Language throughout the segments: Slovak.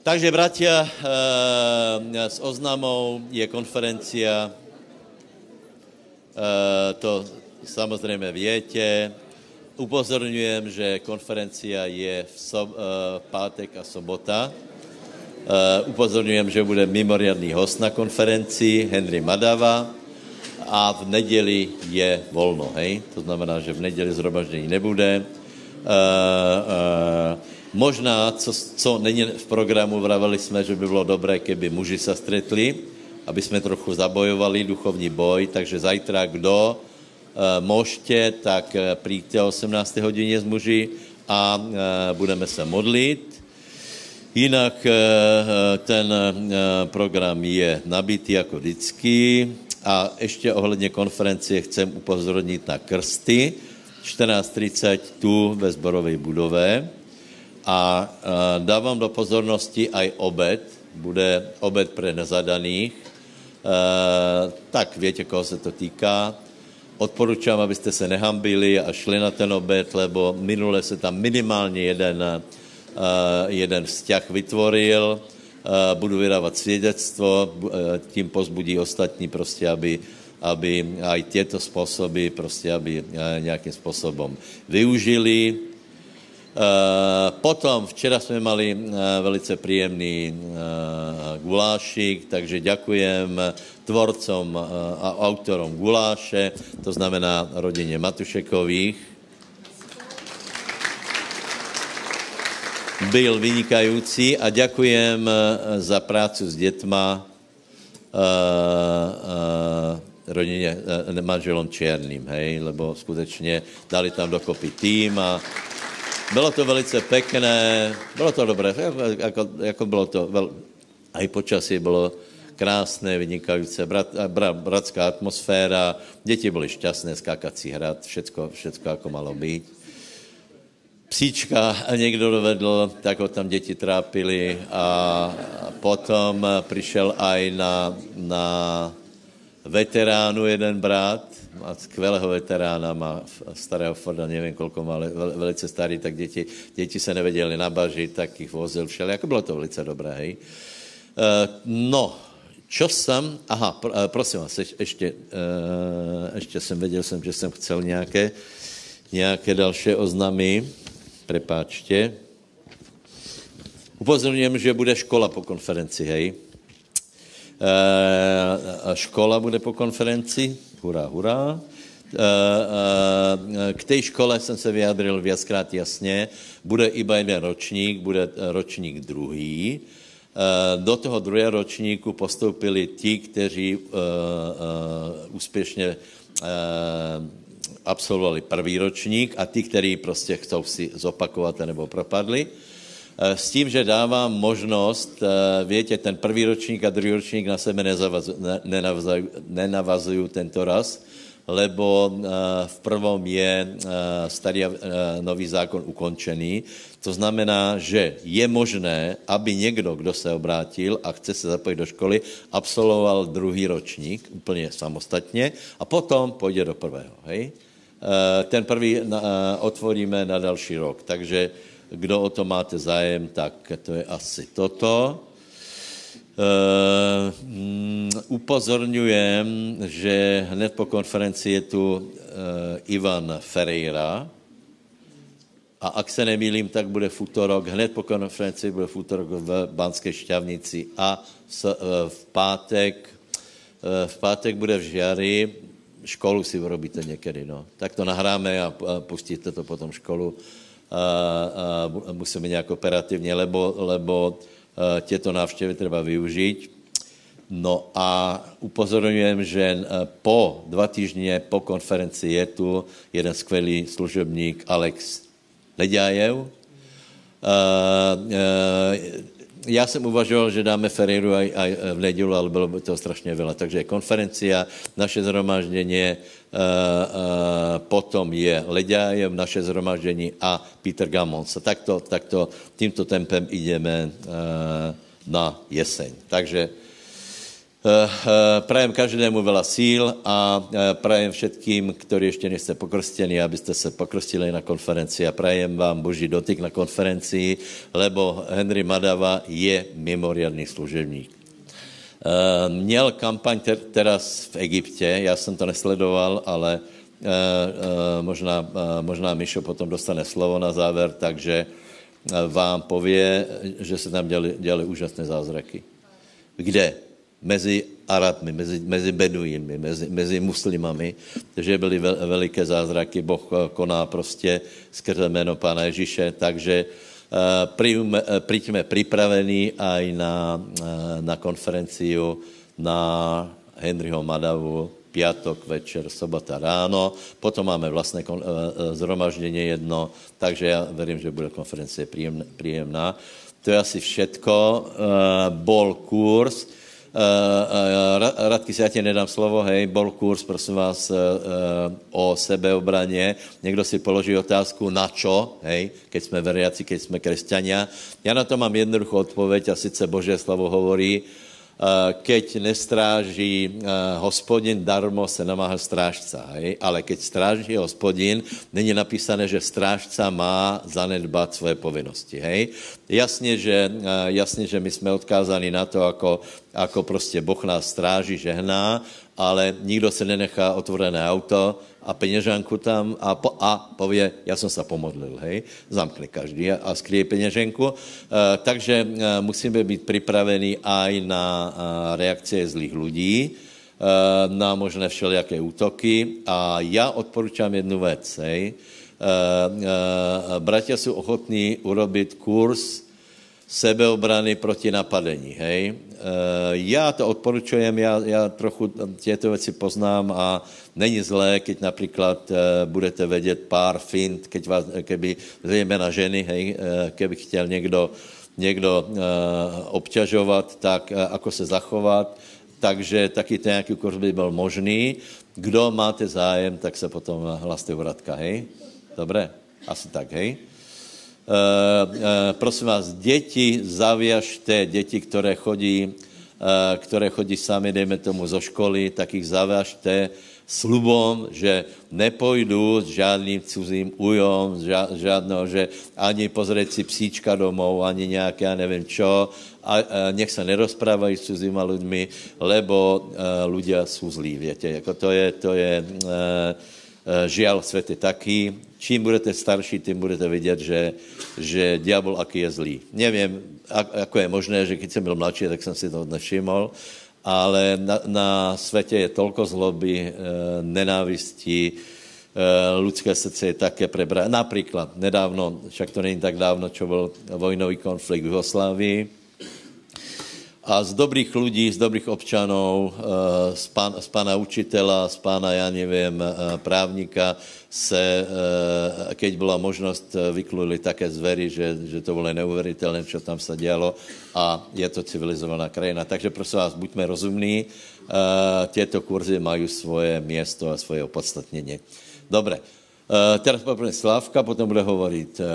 Takže, bratia, s oznamou je konferencia, to samozrejme viete. Upozorňujem, že konferencia je v, so, v pátek a sobota. Upozorňujem, že bude mimoriadný host na konferencii, Henry Madava, a v nedeli je volno, hej? To znamená, že v nedeli zhromaždení nebude. Uh, uh, Možná, co, co není v programu, vraveli jsme, že by bylo dobré, keby muži se stretli, aby jsme trochu zabojovali duchovní boj, takže zajtra kdo e, možte, tak e, přijďte o 18. hodině z muži a e, budeme se modlit. Jinak e, ten e, program je nabitý jako vždycky a ještě ohledně konferencie chcem upozornit na krsty. 14.30 tu ve zborové budove a dávám do pozornosti aj obed, bude obed pre nezadaných, e, tak viete, koho se to týká. Odporučám, abyste se nehambili a šli na ten obed, lebo minule se tam minimálně jeden, e, jeden vzťah vytvoril, e, budu vydávat svědectvo, tím pozbudí ostatní prostě, aby, aby aj tieto spôsoby prostě, aby nějakým způsobem využili potom, včera jsme mali uh, velice příjemný uh, gulášik, takže ďakujem tvorcom a autorom guláše, to znamená rodině Matušekových. Byl vynikající a ďakujem za prácu s dětma rodině, manželom Černým, hej, lebo skutečně dali tam dokopy tým a bylo to velice pekné, bylo to dobré, jako, jako bylo to, vel, aj počasí bylo krásné, vynikající, brat, brat, bratská atmosféra, děti byly šťastné, skákací hrad, všecko, všecko jako malo být. Psíčka někdo dovedl, tak ho tam děti trápili a potom přišel aj na, na veteránu jeden brat, má skvělého veterána, má starého Forda, nevím, kolko má, ale velice starý, tak děti, děti se nevěděli nabažit, tak jich vozil všeli. Jako bylo to velice dobré, hej. Uh, no, čo jsem, aha, uh, prosím vás, ještě, uh, ještě jsem věděl jsem, že jsem chcel nějaké, nějaké další oznamy, prepáčte. Upozorňujem, že bude škola po konferenci, hej. Uh, škola bude po konferenci, hurá, hurá. Eh, eh, k té škole jsem se vyjadril viackrát jasně. Bude iba jeden ročník, bude ročník druhý. Do toho druhého ročníku postoupili ti, kteří úspěšně absolvovali první ročník a ti, kteří prostě chcou si zopakovat nebo propadli. S tím, že dávám možnost, větě, ten první ročník a druhý ročník na sebe nenavazují, nenavazují tento raz, lebo eh, v prvom je starý eh, nový zákon ukončený. To znamená, že je možné, aby někdo, kdo se obrátil a chce se zapojit do školy, absolvoval druhý ročník úplně samostatně a potom půjde do prvého. Hej? Ten prvý otvoríme na další rok. Takže kdo o to máte zájem, tak to je asi toto. Uh, upozorňujem, že hned po konferenci je tu uh, Ivan Ferreira a ak se nemýlím, tak bude v útorok, hned po konferenci bude v útorok v Banské šťavnici a s, uh, v pátek uh, v pátek bude v Žiari, školu si urobíte někdy, no. Tak to nahráme a pustíte to potom školu. A, musíme nějak operativně, lebo, lebo Eh, těto návštěvy třeba využít. No a upozorňujem, že eh, po dva týždně po konferenci je tu jeden skvělý služebník Alex Leďájev. Eh, já jsem uvažoval, že dáme Ferreiru aj, aj v nedělu, ale bylo by to strašně veľa. Takže konferencia, naše zhromaždění, uh, uh, potom je Leďájev, naše zhromaždění a Peter Gamons. Takto, takto tímto tempem ideme uh, na jeseň. Takže prajem každému veľa síl a prajem všetkým, ktorí ešte nie ste pokrstení, aby ste sa pokrstili na konferencii a prajem vám Boží dotyk na konferencii, lebo Henry Madava je mimoriadný služebník. Měl kampaň teraz v Egyptě, já jsem to nesledoval, ale možná, možná Mišo potom dostane slovo na záver, takže vám pově, že se tam děli, děli úžasné zázraky. Kde? Mezi Arabmi, mezi, mezi Beduínmi, mezi, mezi muslimami, že byly vel, veliké zázraky, Boh eh, koná prostě skrze jméno Pána Ježíše, takže uh, príďme pripravení aj na, na konferenciu na Henryho Madavu, piatok večer, sobota ráno, potom máme vlastné kon, zhromaždenie jedno, takže já verím, že bude konferencie príjemná. To je asi všetko. Bol kurz, Uh, uh, Radky, ja ti nedám slovo, hej, bol kurz, prosím vás, uh, o sebeobraně. Někdo si položí otázku, na čo, hej, keď jsme veriaci, keď jsme kresťania. Já na to mám jednoduchou odpověď a sice Boží slovo hovorí, Eh, keď nestráží eh, hospodin, darmo se namáha strážca. Hej? Ale keď stráží hospodin, není napísané, že strážca má zanedbat svoje povinnosti. Hej? Jasně, že, eh, jasně, že my jsme odkázáni na to, ako, ako prostě Boh nás stráží, žehná, ale nikdo se nenechá otvorené auto a peněženku tam a, po, a pově, já jsem se pomodlil, hej, zamkne každý a, a skryje peněženku. E, takže e, musíme být připraveni aj na e, reakcie zlých lidí, e, na možné všelijaké útoky a já odporučám jednu věc, hej. E, e, bratia jsou ochotní urobit kurz sebeobrany proti napadení, hej. Eh, já to odporučujem, já, já trochu těto věci poznám a není zlé, keď například eh, budete vědět pár fint, keď vás, keby, zejména ženy, hej, eh, keby chtěl někdo, někdo obťažovat, tak ako se zachovat, takže taky ten nějaký kurz by byl možný. Kdo máte zájem, tak se potom hlaste u Radka, hej? Dobré? Asi tak, hej? Uh, uh, prosím vás, děti zaviažte, děti, které chodí, uh, které chodí sami, dejme tomu, zo školy, tak ich zaviažte slubom, že nepojdu s žádným cizím ujom, žádného, že ani pozrieť si psíčka domov, ani nějaké, já nevím čo, a, a nech se nerozprávají s cizíma lidmi, lebo uh, ľudia jsou zlí, větě, jako to je, to je uh, žiaľ, svět je taký, čím budete starší, tím budete vidět, že, že diabol aký je zlý. Nevím, ako je možné, že když jsem byl mladší, tak jsem si to nevšiml, ale na, na světě je tolko zloby, e, nenávistí, e, ľudské srdce je také prebrané. Například nedávno, však to není tak dávno, čo byl vojnový konflikt v Jugoslávii, a z dobrých lidí, z dobrých občanov, eh, z, pán, z pána učitela, z pána, já nevím, eh, právníka se, eh, keď byla možnost, vykluli také zvery, že, že to bylo neuvěřitelné, co tam se dělo a je to civilizovaná krajina. Takže prosím vás, buďme rozumní, těto kurzy mají svoje město a svoje opodstatnění. Dobre, teraz poprvé Slavka, potom bude hovoriť uh,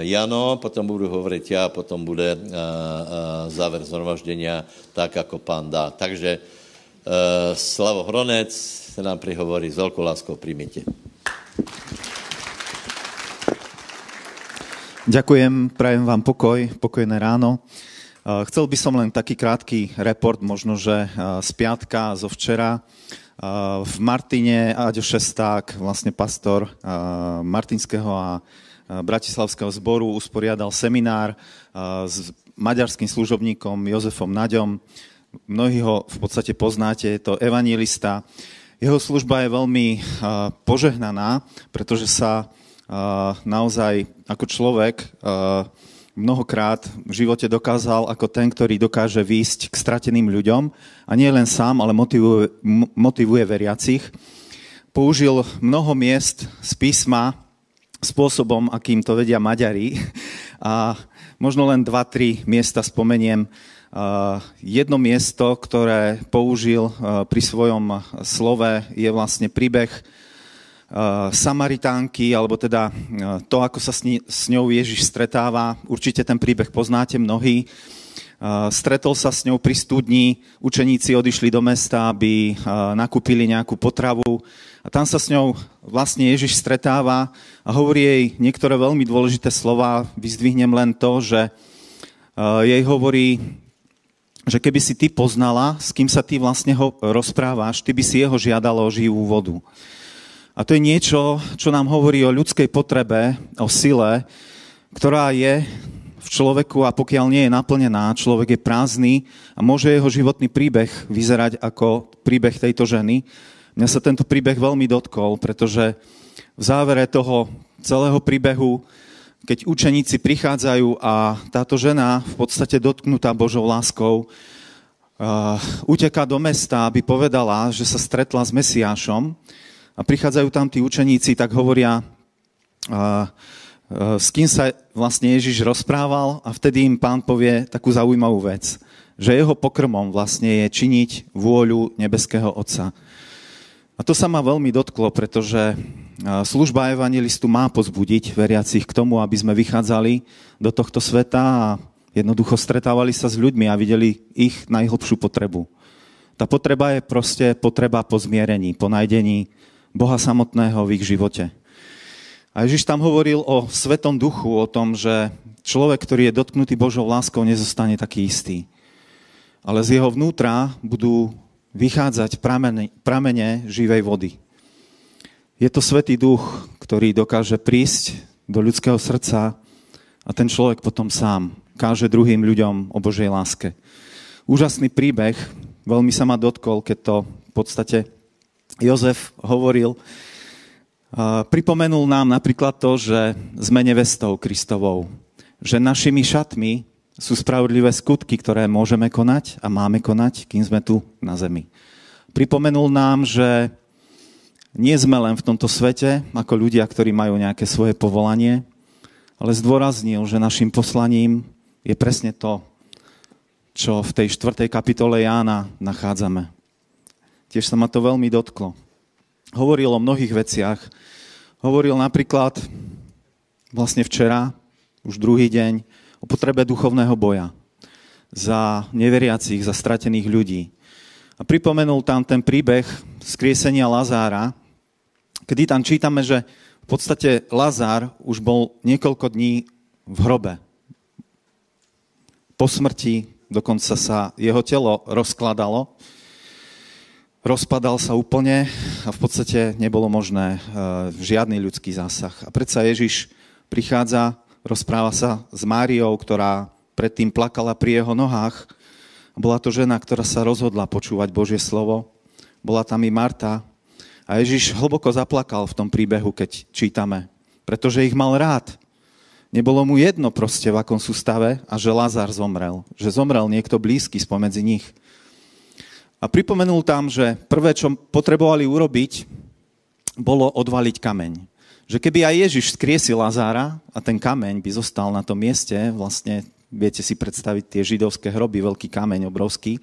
Jano, potom budu hovoriť ja, potom bude záver zhromaždenia, tak ako pán dá. Takže Slavo Hronec se nám prihovorí s veľkou láskou, príjmite. Ďakujem, prajem vám pokoj, pokojné ráno. Chcel by som len taký krátky report, možno, že z piatka, zo včera. V Martine Aďo Šesták, vlastne pastor Martinského a Bratislavského zboru, usporiadal seminár s maďarským služobníkom Jozefom Naďom. Mnohí ho v podstate poznáte, je to evangelista. Jeho služba je veľmi požehnaná, pretože sa naozaj ako človek mnohokrát v živote dokázal ako ten, ktorý dokáže výjsť k strateným ľuďom a nie len sám, ale motivuje, motivuje veriacich. Použil mnoho miest z písma spôsobom, akým to vedia Maďari a možno len dva, tri miesta spomeniem. Jedno miesto, ktoré použil pri svojom slove, je vlastne príbeh Eh, Samaritánky, alebo teda eh, to, ako sa s ňou Ježiš stretáva. Určite ten príbeh poznáte mnohí. Stretol sa s ňou pri studni, učeníci odišli do mesta, aby nakúpili nejakú potravu a tam sa s ňou vlastne Ježiš stretáva a hovorí jej niektoré veľmi dôležité slova. Vyzdvihnem len to, že jej hovorí, že keby si ty poznala, s kým sa ty vlastne ho rozprávaš, ty by si jeho žiadala o živú vodu. A to je niečo, čo nám hovorí o ľudskej potrebe, o sile, ktorá je v človeku a pokiaľ nie je naplnená, človek je prázdny a môže jeho životný príbeh vyzerať ako príbeh tejto ženy. Mňa sa tento príbeh veľmi dotkol, pretože v závere toho celého príbehu, keď učeníci prichádzajú a táto žena v podstate dotknutá Božou láskou, uh, uteká do mesta, aby povedala, že sa stretla s Mesiášom a prichádzajú tam tí učeníci, tak hovoria, Eh, s kým sa vlastne Ježiš rozprával a vtedy im pán povie takú zaujímavú vec, že jeho pokrmom vlastne je činiť vôľu nebeského Otca. A to sa ma veľmi dotklo, pretože služba evangelistu má pozbudiť veriacich k tomu, aby sme vychádzali do tohto sveta a jednoducho stretávali sa s ľuďmi a videli ich najhlbšiu potrebu. Tá potreba je proste potreba po zmierení, po nájdení Boha samotného v ich živote. A Ježiš tam hovoril o Svetom duchu, o tom, že človek, ktorý je dotknutý Božou láskou, nezostane taký istý. Ale z jeho vnútra budú vychádzať pramene, pramene živej vody. Je to Svetý duch, ktorý dokáže prísť do ľudského srdca a ten človek potom sám káže druhým ľuďom o Božej láske. Úžasný príbeh, veľmi sa ma dotkol, keď to v podstate Jozef hovoril, Pripomenul nám napríklad to, že sme nevestou Kristovou. Že našimi šatmi sú spravodlivé skutky, ktoré môžeme konať a máme konať, kým sme tu na zemi. Pripomenul nám, že nie sme len v tomto svete ako ľudia, ktorí majú nejaké svoje povolanie, ale zdôraznil, že našim poslaním je presne to, čo v tej štvrtej kapitole Jána nachádzame. Tiež sa ma to veľmi dotklo. Hovoril o mnohých veciach, Hovoril napríklad vlastne včera, už druhý deň, o potrebe duchovného boja za neveriacich, za stratených ľudí. A pripomenul tam ten príbeh skriesenia Lazára, kedy tam čítame, že v podstate Lazár už bol niekoľko dní v hrobe. Po smrti dokonca sa jeho telo rozkladalo rozpadal sa úplne a v podstate nebolo možné e, žiadny ľudský zásah. A predsa Ježiš prichádza, rozpráva sa s Máriou, ktorá predtým plakala pri jeho nohách. Bola to žena, ktorá sa rozhodla počúvať Božie slovo. Bola tam i Marta. A Ježiš hlboko zaplakal v tom príbehu, keď čítame, pretože ich mal rád. Nebolo mu jedno proste, v akom sú stave a že Lazar zomrel. Že zomrel niekto blízky spomedzi nich. A pripomenul tam, že prvé, čo potrebovali urobiť, bolo odvaliť kameň. Že keby aj Ježiš skriesil Lazára a ten kameň by zostal na tom mieste, vlastne viete si predstaviť tie židovské hroby, veľký kameň, obrovský,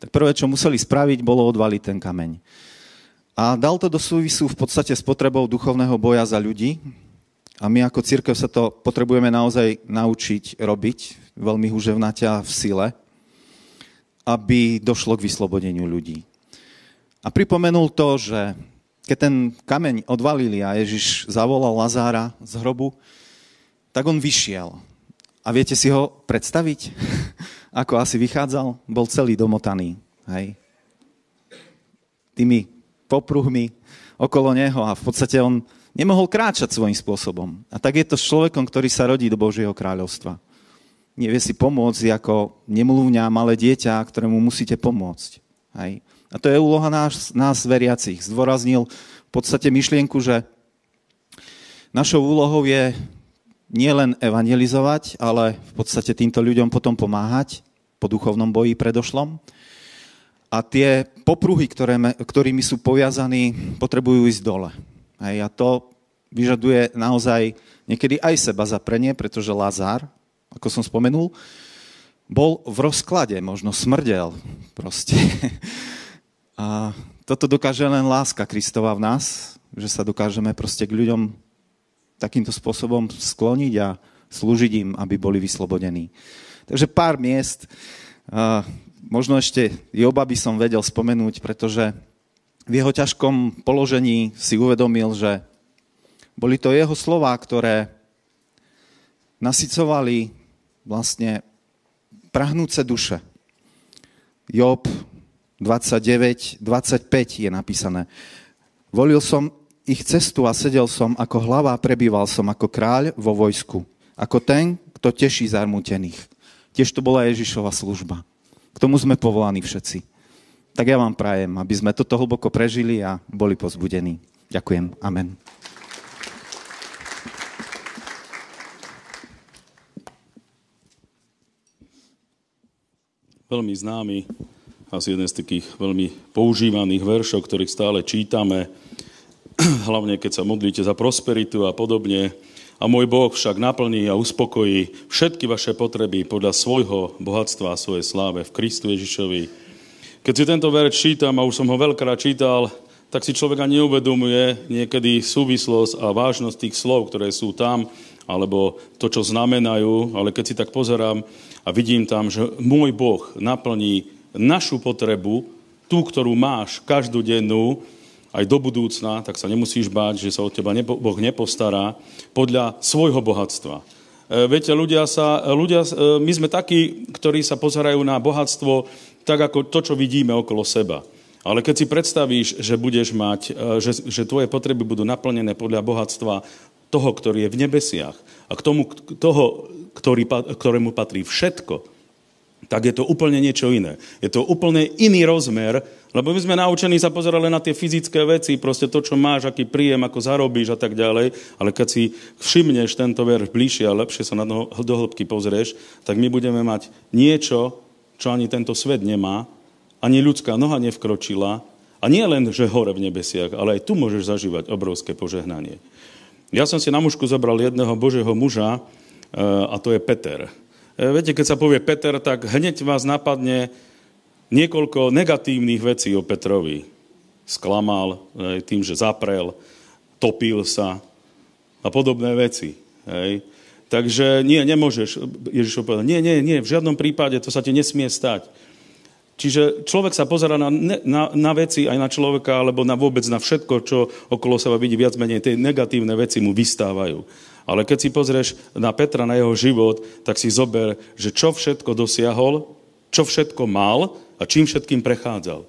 tak prvé, čo museli spraviť, bolo odvaliť ten kameň. A dal to do súvisu v podstate s potrebou duchovného boja za ľudí. A my ako církev sa to potrebujeme naozaj naučiť robiť veľmi húževnate a v sile, aby došlo k vyslobodeniu ľudí. A pripomenul to, že keď ten kameň odvalili a Ježiš zavolal Lazára z hrobu, tak on vyšiel. A viete si ho predstaviť? Ako asi vychádzal? Bol celý domotaný. Hej? Tými popruhmi okolo neho a v podstate on nemohol kráčať svojím spôsobom. A tak je to s človekom, ktorý sa rodí do Božieho kráľovstva nevie si pomôcť ako nemluvňa, malé dieťa, ktorému musíte pomôcť. Hej. A to je úloha nás, nás veriacich. Zdôraznil v podstate myšlienku, že našou úlohou je nielen evangelizovať, ale v podstate týmto ľuďom potom pomáhať po duchovnom boji predošlom. A tie popruhy, ktoré, ktorými sú poviazaní, potrebujú ísť dole. Hej, a to vyžaduje naozaj niekedy aj seba zaprenie, pretože Lazár, ako som spomenul, bol v rozklade, možno smrdel proste. A toto dokáže len láska Kristova v nás, že sa dokážeme proste k ľuďom takýmto spôsobom skloniť a slúžiť im, aby boli vyslobodení. Takže pár miest, možno ešte Joba by som vedel spomenúť, pretože v jeho ťažkom položení si uvedomil, že boli to jeho slova, ktoré nasycovali vlastne prahnúce duše. Job 29, 25 je napísané. Volil som ich cestu a sedel som ako hlava, prebýval som ako kráľ vo vojsku. Ako ten, kto teší zarmútených. Tiež to bola Ježišova služba. K tomu sme povolaní všetci. Tak ja vám prajem, aby sme toto hlboko prežili a boli pozbudení. Ďakujem. Amen. Veľmi známy, asi jeden z takých veľmi používaných veršov, ktorých stále čítame, hlavne keď sa modlíte za prosperitu a podobne. A môj Boh však naplní a uspokojí všetky vaše potreby podľa svojho bohatstva a svojej sláve v Kristu Ježišovi. Keď si tento verš čítam, a už som ho veľkrát čítal, tak si človek ani neuvedomuje niekedy súvislosť a vážnosť tých slov, ktoré sú tam, alebo to, čo znamenajú, ale keď si tak pozerám a vidím tam, že môj Boh naplní našu potrebu, tú, ktorú máš každodennú, aj do budúcna, tak sa nemusíš báť, že sa od teba Boh nepostará podľa svojho bohatstva. E, viete, ľudia sa, ľudia, e, my sme takí, ktorí sa pozerajú na bohatstvo tak ako to, čo vidíme okolo seba. Ale keď si predstavíš, že budeš mať, e, že, že tvoje potreby budú naplnené podľa bohatstva toho, ktorý je v nebesiach a k tomu, toho, ktorý, ktorému patrí všetko, tak je to úplne niečo iné. Je to úplne iný rozmer, lebo my sme naučení sa pozerať len na tie fyzické veci, proste to, čo máš, aký príjem, ako zarobíš a tak ďalej, ale keď si všimneš tento verš bližšie a lepšie sa na to do pozrieš, tak my budeme mať niečo, čo ani tento svet nemá, ani ľudská noha nevkročila, a nie len, že hore v nebesiach, ale aj tu môžeš zažívať obrovské požehnanie. Ja som si na mužku zobral jedného božieho muža, a to je Peter. E, viete, keď sa povie Peter, tak hneď vás napadne niekoľko negatívnych vecí o Petrovi. Sklamal hej, tým, že zaprel, topil sa a podobné veci. Hej. Takže nie, nemôžeš, Ježiš povedal, nie, nie, nie, v žiadnom prípade to sa ti nesmie stať. Čiže človek sa pozera na, na, na veci aj na človeka, alebo na vôbec na všetko, čo okolo seba vidí, viac menej tie negatívne veci mu vystávajú. Ale keď si pozrieš na Petra, na jeho život, tak si zober, že čo všetko dosiahol, čo všetko mal a čím všetkým prechádzal.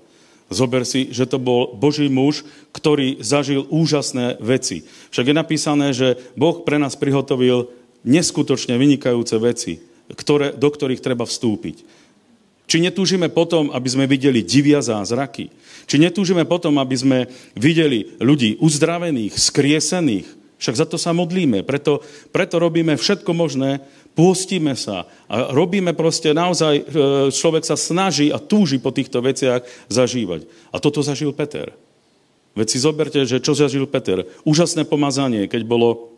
Zober si, že to bol Boží muž, ktorý zažil úžasné veci. Však je napísané, že Boh pre nás prihotovil neskutočne vynikajúce veci, ktoré, do ktorých treba vstúpiť. Či netúžime potom, aby sme videli divia zázraky? Či netúžime potom, aby sme videli ľudí uzdravených, skriesených, však za to sa modlíme, preto, preto robíme všetko možné, pôstime sa a robíme proste naozaj, e, človek sa snaží a túži po týchto veciach zažívať. A toto zažil Peter. Veď si zoberte, že čo zažil Peter. Úžasné pomazanie, keď bolo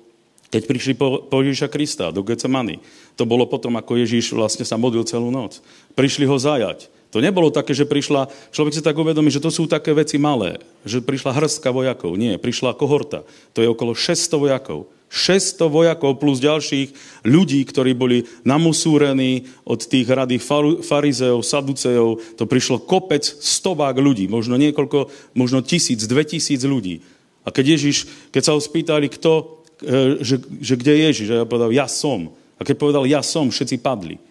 keď prišli po, po Ježiša Krista do Getsemany. To bolo potom, ako Ježiš vlastne sa modlil celú noc. Prišli ho zajať. To nebolo také, že prišla, človek si tak uvedomí, že to sú také veci malé, že prišla hrstka vojakov. Nie, prišla kohorta. To je okolo 600 vojakov. 600 vojakov plus ďalších ľudí, ktorí boli namusúrení od tých radých farizeov, saduceov. To prišlo kopec stovák ľudí, možno niekoľko, možno tisíc, dve tisíc ľudí. A keď Ježiš, keď sa ho spýtali, kto, e, že, že kde je Ježiš, a ja povedal, ja som. A keď povedal, ja som, všetci padli.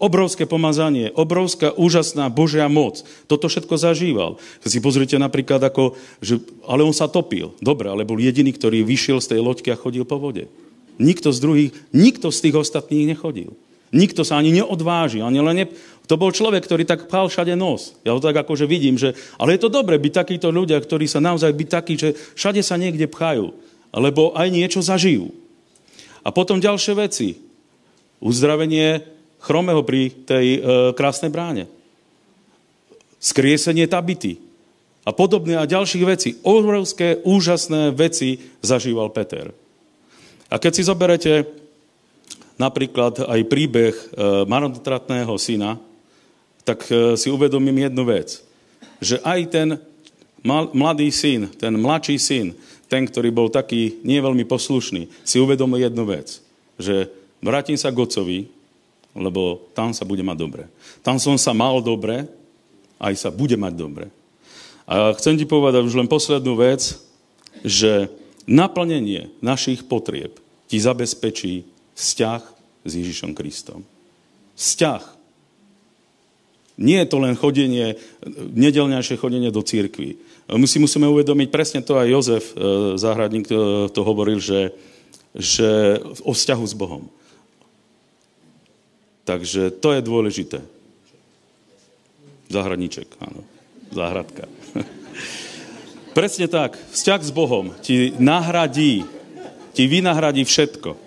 Obrovské pomazanie, obrovská, úžasná Božia moc. Toto všetko zažíval. Si pozrite napríklad ako, že, ale on sa topil. Dobre, ale bol jediný, ktorý vyšiel z tej loďky a chodil po vode. Nikto z druhých, nikto z tých ostatných nechodil. Nikto sa ani neodvážil. Ani len ne... To bol človek, ktorý tak pchal všade nos. Ja ho tak akože vidím, že... Ale je to dobre byť takíto ľudia, ktorí sa naozaj byť takí, že všade sa niekde pchajú. Lebo aj niečo zažijú. A potom ďalšie veci. Uzdravenie chromého pri tej e, krásnej bráne. Skriesenie tabity a podobné a ďalších vecí. Obrovské, úžasné veci zažíval Peter. A keď si zoberete napríklad aj príbeh e, marnotratného syna, tak e, si uvedomím jednu vec. Že aj ten mladý syn, ten mladší syn, ten, ktorý bol taký nie veľmi poslušný, si uvedomil jednu vec. Že vrátim sa k otcovi, lebo tam sa bude mať dobre. Tam som sa mal dobre, aj sa bude mať dobre. A chcem ti povedať už len poslednú vec, že naplnenie našich potrieb ti zabezpečí vzťah s Ježišom Kristom. Vzťah. Nie je to len chodenie, nedelňajšie chodenie do církvy. My si musíme uvedomiť, presne to aj Jozef e, Záhradník to, to hovoril, že, že o vzťahu s Bohom. Takže to je dôležité. Záhradníček, áno. Záhradka. Presne tak. Vzťah s Bohom ti nahradí, ti vynahradí všetko.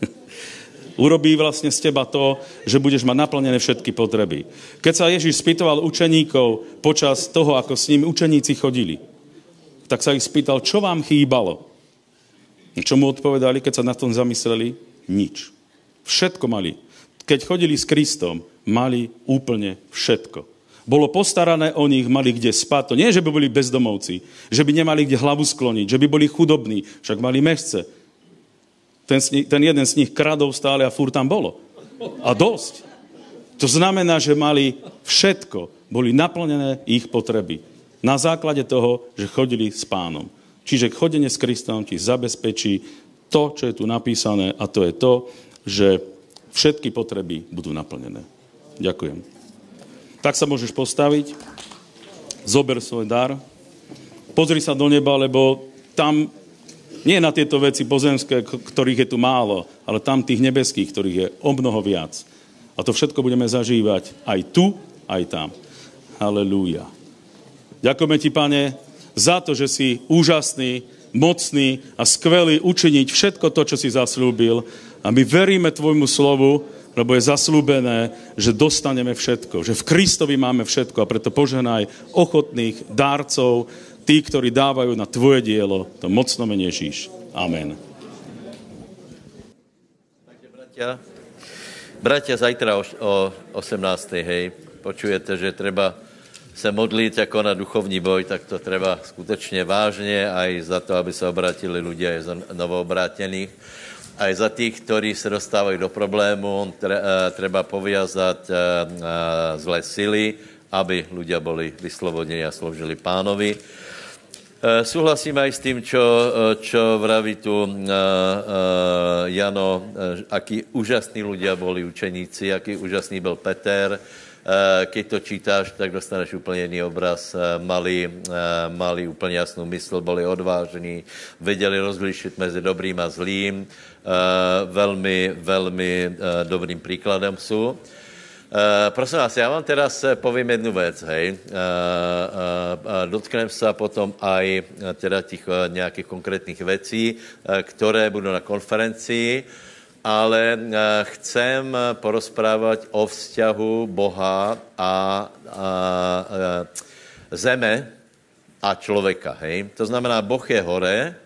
Urobí vlastne z teba to, že budeš mať naplnené všetky potreby. Keď sa Ježiš spýtoval učeníkov počas toho, ako s ním učeníci chodili, tak sa ich spýtal, čo vám chýbalo? Čo mu odpovedali, keď sa na tom zamysleli? Nič. Všetko mali. Keď chodili s Kristom, mali úplne všetko. Bolo postarané o nich, mali kde spať. To nie, že by boli bezdomovci, že by nemali kde hlavu skloniť, že by boli chudobní, však mali mešce. Ten, ten jeden z nich kradov stále a fur tam bolo. A dosť. To znamená, že mali všetko. Boli naplnené ich potreby. Na základe toho, že chodili s pánom. Čiže chodenie s Kristom ti zabezpečí to, čo je tu napísané a to je to, že všetky potreby budú naplnené. Ďakujem. Tak sa môžeš postaviť, zober svoj dar, pozri sa do neba, lebo tam nie na tieto veci pozemské, ktorých je tu málo, ale tam tých nebeských, ktorých je o mnoho viac. A to všetko budeme zažívať aj tu, aj tam. Halelúja. Ďakujeme ti, pane, za to, že si úžasný, mocný a skvelý učiniť všetko to, čo si zaslúbil a my veríme Tvojmu slovu, lebo je zaslúbené, že dostaneme všetko. Že v Kristovi máme všetko a preto poženaj ochotných dárcov, tí, ktorí dávajú na Tvoje dielo, to mocno Ježíš. Amen. Bratia, bratia zajtra o, o 18. hej, počujete, že treba se modliť ako na duchovní boj, tak to treba skutečně vážně aj za to, aby se obrátili ľudia aj za novoobrátených aj za tých, ktorí sa dostávajú do problému, eh, treba poviazať eh, eh, zlé sily, aby ľudia boli vyslobodení a sloužili pánovi. Súhlasím aj s tým, čo, čo vraví tu Jano, akí úžasní ľudia boli učeníci, aký úžasný byl Peter, keď to čítáš, tak dostaneš úplně jiný obraz. Mali, mali úplně jasnou mysl, byli odvážní, věděli rozlišit mezi dobrým a zlým. Velmi, velmi dobrým příkladem jsou. Prosím vás, já vám teraz povím jednu věc, hej. Dotknem se potom aj teda těch nějakých konkrétních věcí, které budou na konferencii ale eh, chcem porozprávať o vzťahu Boha a, a, a zeme a člověka. Hej? To znamená, Boh je hore,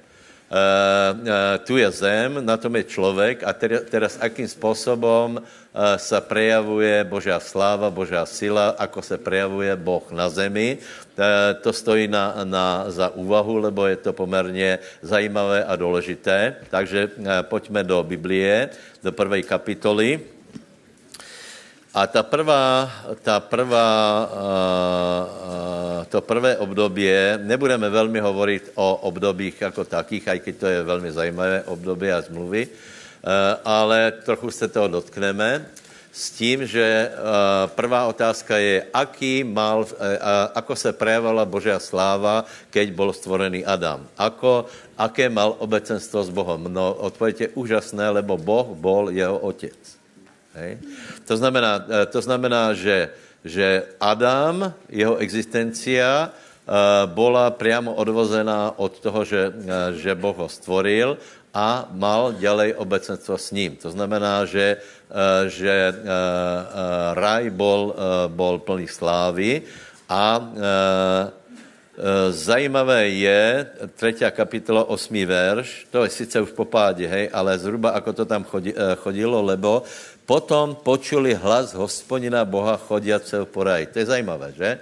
tu je zem, na tom je člověk a teraz akým způsobem uh, sa prejavuje Božia sláva, Božia sila, ako se prejavuje Boh na zemi. To stojí na, na, za úvahu, lebo je to poměrně zajímavé a důležité. Takže pojďme do Biblie, do prvej kapitoly. A ta prvá, ta prvá, to prvé obdobie, nebudeme velmi hovorit o obdobích jako takých, aj keď to je velmi zajímavé období a zmluvy, ale trochu se toho dotkneme s tím, že prvá otázka je, aký mal, ako se prejavala Božia sláva, keď bol stvorený Adam. Ako, aké mal obecenstvo s Bohom? No, odpověď je úžasné, lebo Boh bol jeho otec. Hej? To znamená, eh, to znamená že, že Adam, jeho existencia, eh, bola priamo odvozená od toho, že, eh, že Boh ho stvoril a mal ďalej obecenstvo s ním. To znamená, že, že raj bol, bol plný slávy a Zajímavé je, třetí kapitola, osmý verš, to je sice už po pádě, hej, ale zhruba ako to tam chodilo, lebo Potom počuli hlas hospodina Boha chodiaceho po raji. To je zajímavé, že?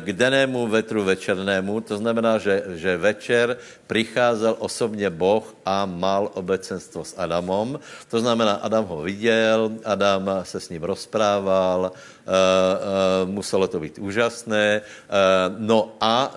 k denému vetru večernému, to znamená, že, že večer přicházel osobně Boh a mal obecenstvo s Adamom. To znamená, Adam ho viděl, Adam se s ním rozprával, uh, uh, muselo to být úžasné. No a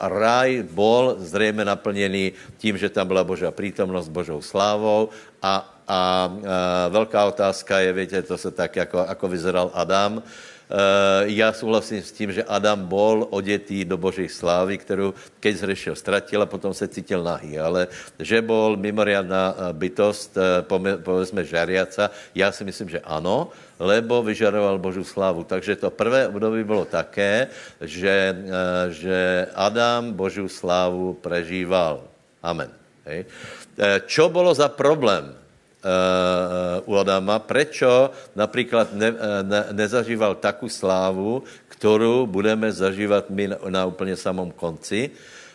raj bol zřejmě naplněný tím, že tam byla Božá přítomnost, Božou slávou a, a uh, velká otázka je, víte, to se tak, jako, jako vyzeral Adam, Uh, já souhlasím s tím, že Adam bol odetý do Božej slávy, kterou keď zřešil, ztratil a potom se cítil nahý. Ale že bol mimoriadná bytost, povedzme žariaca, já si myslím, že ano, lebo vyžaroval Božú slávu. Takže to prvé období bylo také, že, uh, že Adam Božú slávu prežíval. Amen. Hej. Čo bolo za problém? U Adama, prečo například ne, ne, nezažíval takú slávu, kterou budeme zažívat my na, na úplně samom konci.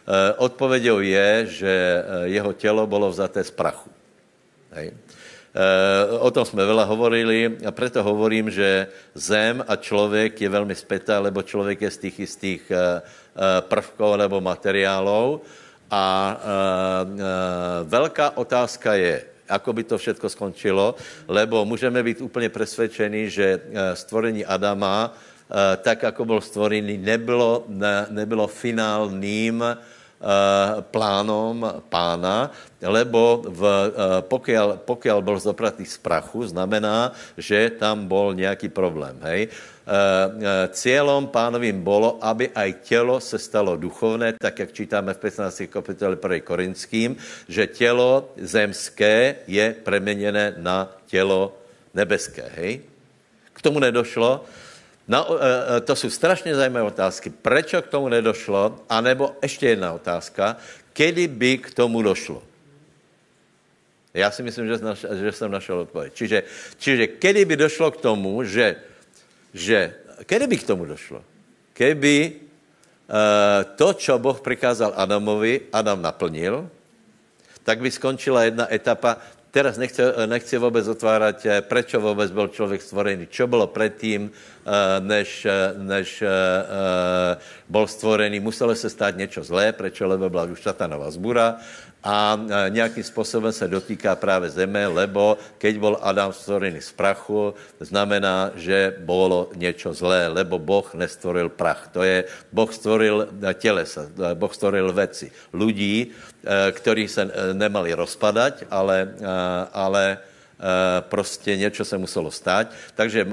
Uh, odpovědou je, že jeho tělo bylo vzaté z prachu. Hej. O tom jsme veľa hovorili a preto hovorím, že zem a člověk je velmi spätá, lebo člověk je z tých istých prvkov nebo materiálov. A velká otázka je, ako by to všetko skončilo, lebo můžeme být úplně presvedčení, že eh, stvorení Adama, eh, tak, ako byl stvorený, nebylo, ne, nebylo finálním plánom pána, lebo v, pokiaľ, pokiaľ byl zopratý z prachu, znamená, že tam bol nějaký problém. Hej? Cieľom pánovým bolo, aby aj telo se stalo duchovné, tak jak čítáme v 15. kapitole 1. Korinským, že tělo zemské je preměněné na tělo nebeské. Hej? K tomu nedošlo, No, to jsou strašně zajímavé otázky. Prečo k tomu nedošlo? A nebo ještě jedna otázka. Kedy by k tomu došlo? Já si myslím, že, naš, že jsem našel odpověď. Čiže, čiže kedy by došlo k tomu, že, že kedy by k tomu došlo? Keby uh, to, čo Boh prikázal Adamovi, Adam naplnil, tak by skončila jedna etapa Teraz nechce, nechci vůbec otvárat, eh, prečo vůbec byl člověk stvorený, čo bylo předtím, eh, než, eh, než byl stvorený. Muselo se stát něco zlé, prečo, lebo byla už satanová zbura a nějakým způsobem se dotýká právě zeme, lebo keď byl Adam stvorený z prachu, znamená, že bylo něco zlé, lebo Boh nestvoril prach. To je, Boh stvoril tělesa, Boh stvoril věci, ľudí, ktorí se nemali rozpadať, ale, ale prostě něco se muselo stát. Takže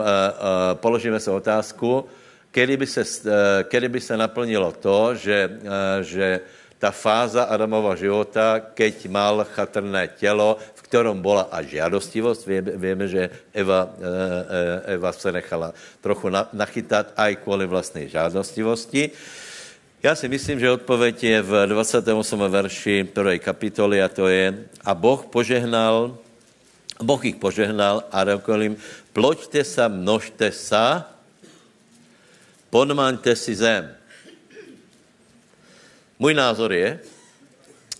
položíme se otázku, kedy by se, kedy by se naplnilo to, že, že ta fáza Adamova života, keď mal chatrné tělo, v ktorom bola až žiadostivost. Vieme, že Eva, e, e, Eva se nechala trochu nachytat aj kvůli vlastnej žádostivosti. Já si myslím, že odpověď je v 28. verši 1. kapitoly a to je a Boh požehnal, Boh ich požehnal a jim, ploďte sa, množte sa, podmaňte si zem. Můj názor je,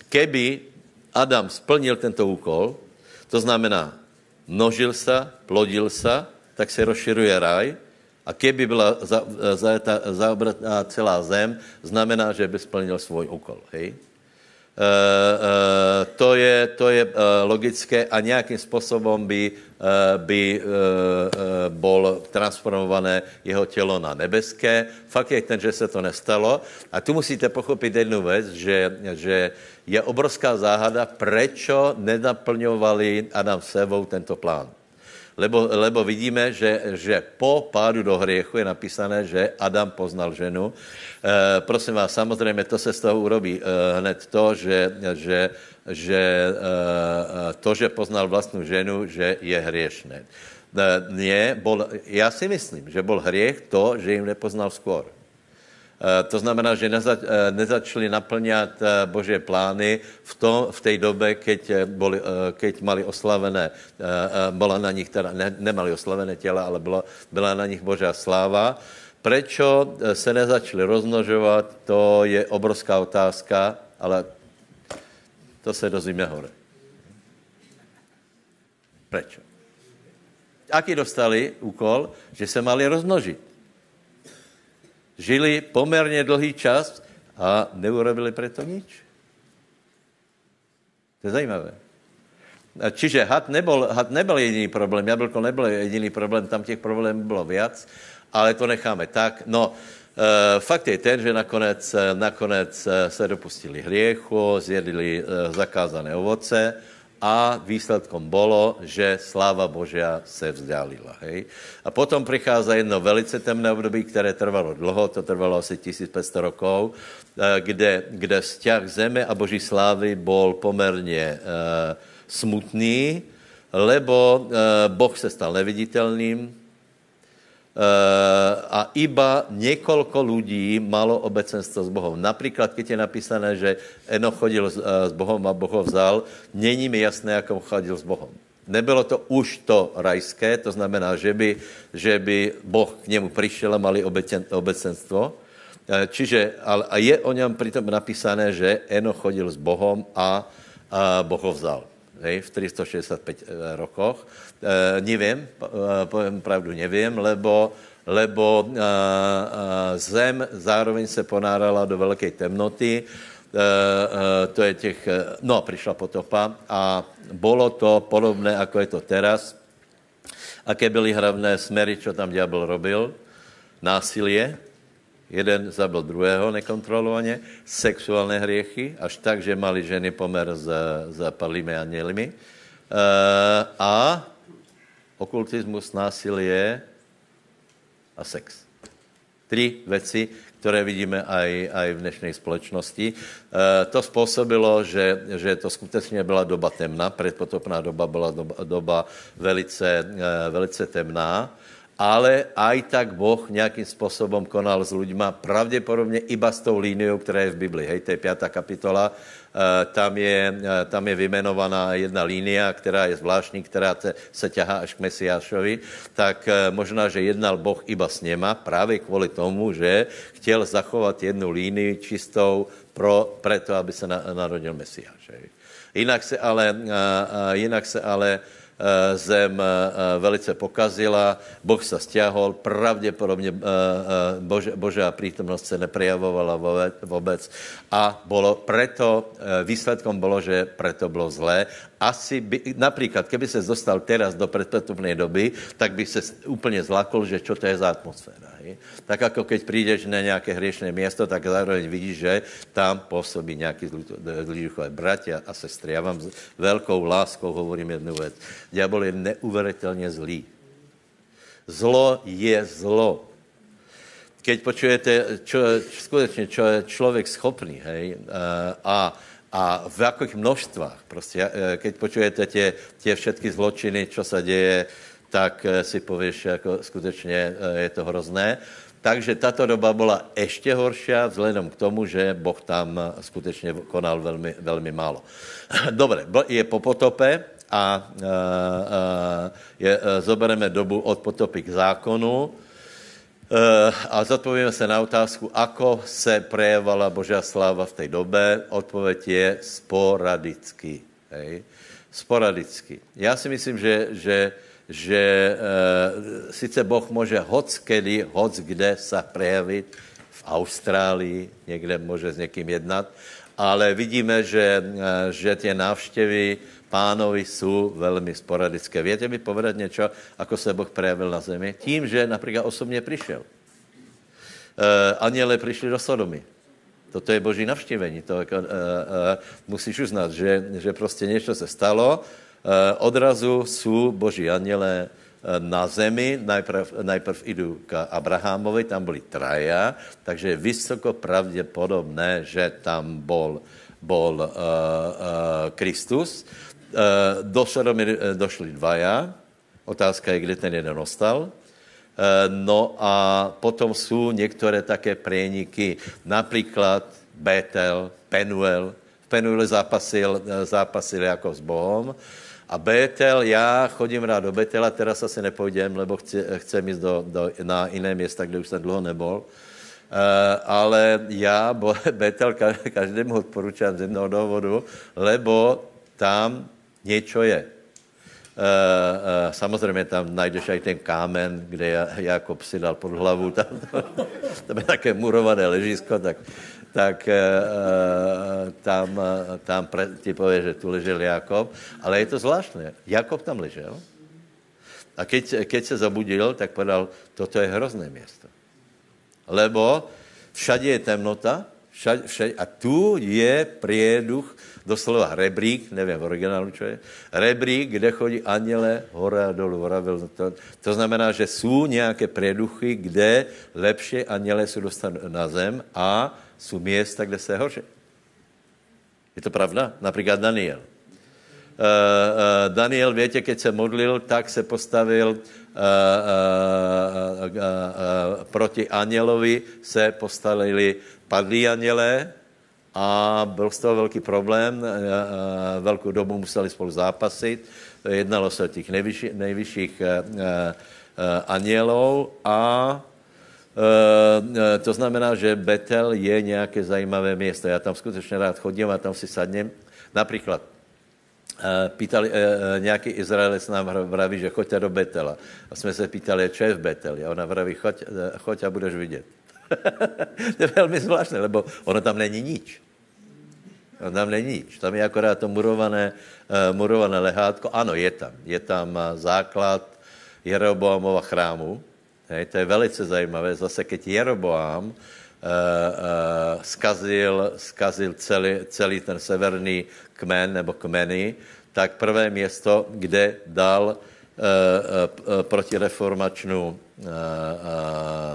keby Adam splnil tento úkol, to znamená, množil se, plodil se, tak se rozširuje raj, a keby byla zaobratá celá zem, znamená, že by splnil svůj úkol. Hej? Uh, uh, to je, to je uh, logické a nějakým způsobem by, by bol transformované jeho tělo na nebeské. Fakt je ten, že se to nestalo. A tu musíte pochopit jednu věc, že, že je obrovská záhada, prečo nenaplňovali Adam s Evou tento plán. Lebo, lebo vidíme, že, že po pádu do hriechu je napísané, že Adam poznal ženu. E, prosím vás, samozřejmě to se z toho urobí e, hned to, že, že, že e, to, že poznal vlastnou ženu, že je hriešné. E, nie, bol, já si myslím, že byl hriech to, že jim nepoznal skôr. Eh, to znamená, že eh, nezačali naplňat eh, Božie plány v, tom, v té době, keď, boli, keď mali oslavené, byla na nich, teda ne, nemali oslavené těla, ale byla, byla na nich Božá sláva. Prečo se nezačali rozmnožovat, to je obrovská otázka, ale to se dozvíme hore. Prečo? Aký dostali úkol, že se mali rozmnožit? Žili pomerne dlhý čas a neurobili preto nič. To je zajímavé. Čiže had nebol, had nebol jediný problém, jablko nebyl jediný problém, tam těch problémů bylo viac, ale to necháme tak. No, e, fakt je ten, že nakonec, nakonec se dopustili hriechu, zjedili e, zakázané ovoce, a výsledkom bolo, že sláva Božia se vzdialila. Hej? A potom prichádza jedno velice temné období, které trvalo dlho, to trvalo asi 1500 rokov, eh, kde, kde vzťah zeme a Boží slávy bol pomerne uh, smutný, lebo uh, Boh se stal neviditelným, a iba niekoľko ľudí malo obecenstvo s Bohom. Napríklad, keď je napísané, že Eno chodil eh, s Bohom a Boh ho vzal, není mi jasné, ako chodil s Bohom. Nebylo to už to rajské, to znamená, že by, že by Boh k němu přišel a mali obecen, obecenstvo. Eh, čiže, ale, je o něm pritom napísané, že Eno chodil s Bohom a, a Boh ho vzal hej, v 365 eh, rokoch. E, nevím, povím pravdu, nevím, lebo, lebo e, e, zem zároveň se ponárala do velké temnoty, to je těch, no, přišla potopa a bolo to podobné, ako je to teraz. Aké byly hlavné smery, čo tam diabol robil? Násilie, jeden zabil druhého nekontrolovaně, sexuálne hriechy, až tak, že mali ženy pomer s, s padlými anielmi. E, a okultismus, násilie a sex. Tři věci, které vidíme aj, aj v dnešní společnosti. E, to způsobilo, že, že to skutečně byla doba temná, predpotopná doba byla doba, doba velice, e, velice temná ale aj tak Boh nějakým způsobem konal s ľuďma, pravděpodobně iba s tou líniou, která je v Biblii. Hej, to je pátá kapitola, eh, tam je, eh, tam je vymenovaná jedna línia, která je zvláštní, která te, se ťahá až k Mesiášovi, tak eh, možná, že jednal Boh iba s něma právě kvůli tomu, že chtěl zachovat jednu línii čistou pro, preto, aby se na, narodil Mesiáš. Hej. Jinak se ale, jinak se ale zem eh, velice pokazila, Boh se stiahol, pravděpodobně eh, Bože, Božá prítomnost se neprejavovala vůbec a bolo preto, výsledkom bylo, že preto bylo zlé asi by, napríklad, keby se dostal teraz do predpetupnej doby, tak by se úplně zlakol, že čo to je za atmosféra. Tak ako keď prídeš na nějaké hriešné miesto, tak zároveň vidíš, že tam pôsobí nějaký zlý duchové bratia a sestry. Já vám s veľkou láskou hovorím jednu věc. Diabol je neuveriteľne zlý. Zlo je zlo. Keď počujete, čo, skutečně, čo je člověk schopný, hej, a a v jakých množstvách. Prostě, eh, keď počujete tě, tě všetky zločiny, čo se děje, tak eh, si pověš, jako skutečně eh, je to hrozné. Takže tato doba byla ještě horší vzhledem k tomu, že Boh tam skutečně konal velmi, velmi málo. Dobre, je po potope a, a, a je, zobereme dobu od potopy k zákonu a zodpovíme se na otázku, ako se prejevala Božá sláva v té době. Odpověď je sporadicky. Hej? Sporadicky. Já si myslím, že, že, že e, sice Boh může hoc kedy, hoc kde se prejavit, v Austrálii, někde může s někým jednat, ale vidíme, že, e, že tie návštěvy pánovi jsou velmi sporadické. Věte mi povedat něco, ako se Boh prejavil na zemi? Tím, že například osobně přišel. E, aniele přišli do Sodomy. Toto je boží navštívení. To, e, e, musíš uznat, že, že prostě něco se stalo. E, odrazu jsou boží aniele na zemi, najprv, najprv idú k Abrahamovi, tam byli traja, takže je vysoko pravděpodobné, že tam bol, bol uh, uh, Kristus. Eh, do Sodomy eh, došli dvaja. Otázka je, kde ten jeden ostal. Eh, no a potom jsou některé také prieniky, například Betel, Penuel. V Penuel zápasil, zápasil jako s Bohom. A Betel, já chodím rád do Betela, teraz asi nepůjdem, lebo chci, chcem jít do, do, na jiné města, kde už jsem dlouho nebol. Uh, ale já Betel každému odporučám z jednoho důvodu, lebo tam Niečo je. uh, samozřejmě tam najdeš aj ten kámen, kde Jakob si dal pod hlavu, tam, tam je také murované ležisko, tak, tak uh, tam, tam pre, ti povie, že tu ležel Jakob. Ale je to zvláštné. Jakob tam ležel a keď, keď se zabudil, tak povedal, toto je hrozné město. Lebo všade je temnota, všade, všade, a tu je prieduch, doslova rebrík, nevím v originálu, čo je, rebrík, kde chodí aniele hore a dolu. Horavel, to, to znamená, že jsou nějaké prieduchy, kde lepšie aniele se dostanou na zem a jsou města, kde se horší. Je to pravda? Například Daniel. Uh, uh, Daniel, viete, keď se modlil, tak se postavil uh, uh, uh, proti anielovi, se postavili padlí anielé, a byl z toho velký problém. Velkou dobu museli spolu zápasit. Jednalo se o těch nejvyšší, nejvyšších anielů a to znamená, že Betel je nějaké zajímavé město. Já tam skutečně rád chodím a tam si sadnem. Například pýtali, nějaký Izraelec nám vraví, že choďte do Betela. A jsme se pýtali, čo je v Beteli. A ona vraví, choď, choď a budeš vidět. to je velmi zvláštné, lebo ono tam není nič. Ono tam není nič. Tam je akorát to murované, uh, murované lehátko. Ano, je tam. Je tam uh, základ Jeroboamova chrámu. Hej, to je velice zajímavé. Zase, keď Jeroboám uh, uh, skazil, skazil celý, celý ten severný kmen nebo kmeny, tak prvé město, kde dal uh, uh, protireformačnou uh, Eh,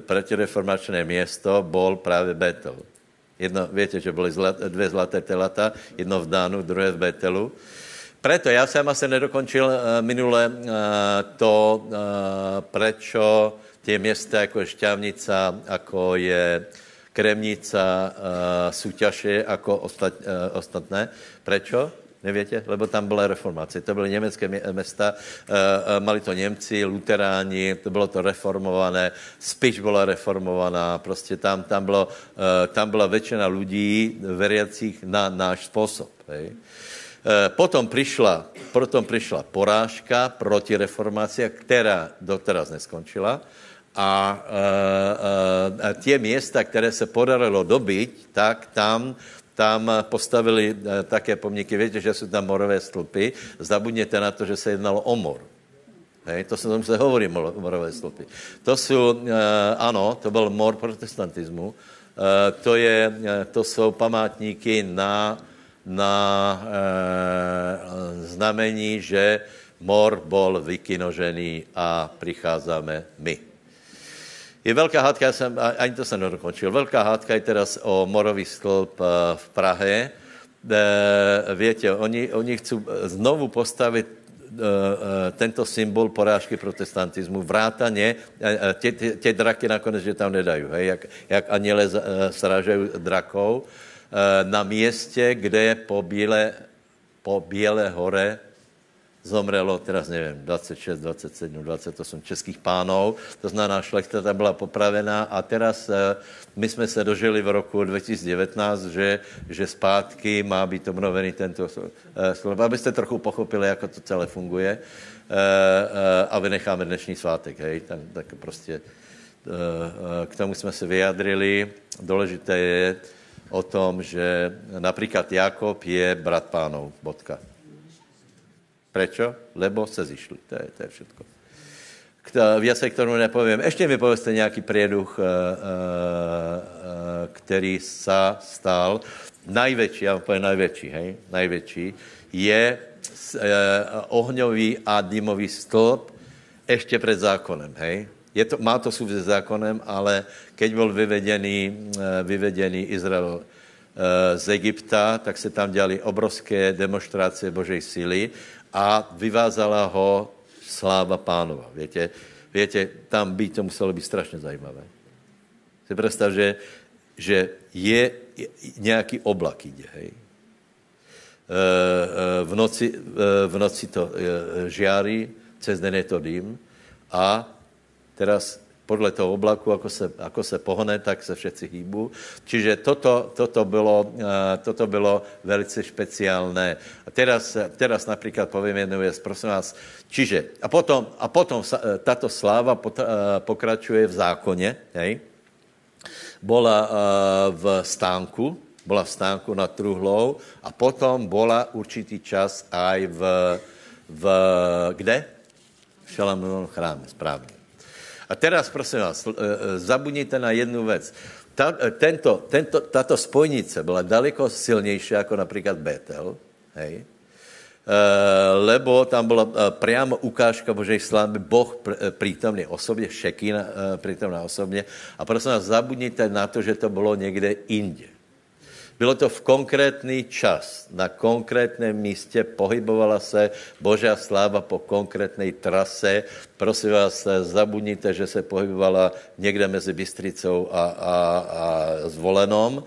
protireformačné město bol právě Betel. Jedno, viete, že byly zlat, dvě zlaté telata, jedno v Dánu, druhé v Betelu. Preto já jsem asi nedokončil uh, minule uh, to, uh, prečo tie města jako je Šťavnica, jako je Kremnica, uh, jsou ťažšie jako ostat, uh, ostatné. Prečo? Nevětě? Lebo tam byla reformace. To byly německé města, mali to Němci, luteráni, to bylo to reformované, spíš byla reformovaná, prostě tam, tam, bylo, tam byla většina lidí veriacích na náš způsob. Hej. Potom přišla, potom přišla porážka proti reformácia, která doteraz neskončila. A, a, a tie miesta, které se podarilo dobyť, tak tam tam postavili eh, také pomníky. Víte, že jsou tam morové stĺpy. Zabudněte na to, že se jednalo o mor. Hej, to se tomu se hovorí morové stĺpy. To eh, ano, to byl mor protestantismu. Eh, to, je, to jsou památníky na, na znamení, že mor bol vykinožený a přicházíme my. Je velká hádka, já jsem, ani to jsem nedokončil, velká hádka je teraz o morový stĺp eh, v Prahe. E, viete, oni, oni chcú znovu postavit e, tento symbol porážky protestantizmu, vrátane, tie, tie, tie draky nakonec, že tam nedajú, hej, jak, jak aniele srážají drakou, na místě, kde po Bíle, po Bíle hore zomrelo, teraz nevím, 26, 27, 28 českých pánov, to znamená, šlechta ta byla popravená a teraz eh, my jsme se dožili v roku 2019, že, že zpátky má být obnovený tento slovo, abyste trochu pochopili, jak to celé funguje eh, eh, a vynecháme dnešní svátek, hej, tak, tak prostě k tomu jsme se vyjadrili. Důležité je o tom, že například Jakob je brat pánov, bodka. Prečo? Lebo se zišli. To je, to je všetko. Viacej k tomu nepovím. Ještě mi povedzte nějaký prieduch, uh, uh, který sa stal. Najväčší, já vám povím najväčší, hej, najväčší, je uh, ohňový a dymový stĺp ještě před zákonem, hej. Je to, má to súvisť s zákonem, ale keď byl vyvedený, vyvedený Izrael z Egypta, tak se tam dělali obrovské demonstrácie Božej síly a vyvázala ho sláva pánova. Viete, viete tam by to muselo být strašně zajímavé. Si představ, že, že je nějaký oblak ide, hej. E, e, v noci, e, v noci to žiari, cez den je to dým a teraz podle toho oblaku, ako se, ako se pohne, tak se všetci hýbu. Čiže toto, toto, bylo, toto bylo velice špeciálne. A teraz, teraz napríklad poviem jednu vec, prosím vás, čiže, a potom, a potom táto sláva pokračuje v zákone, hej? Bola v stánku, bola v stánku nad truhlou a potom bola určitý čas aj v, v kde? V Šalamúnovom chráme, správne. A teraz, prosím vás, e, e, zabudnite na jednu vec. Ta, e, tento, tento, táto spojnice byla daleko silnější jako například Betel, hej? lebo tam byla priamo ukážka Božej slávy, Boh prítomný osobně, Šekína prítomná osobně. A prosím vás, zabudnite na to, že to bylo někde inde. Bylo to v konkrétní čas, na konkrétním místě, pohybovala se Božá sláva po konkrétnej trase. Prosím vás, zabudnite, že se pohybovala někde mezi Bystricou a, a, a Zvolenom,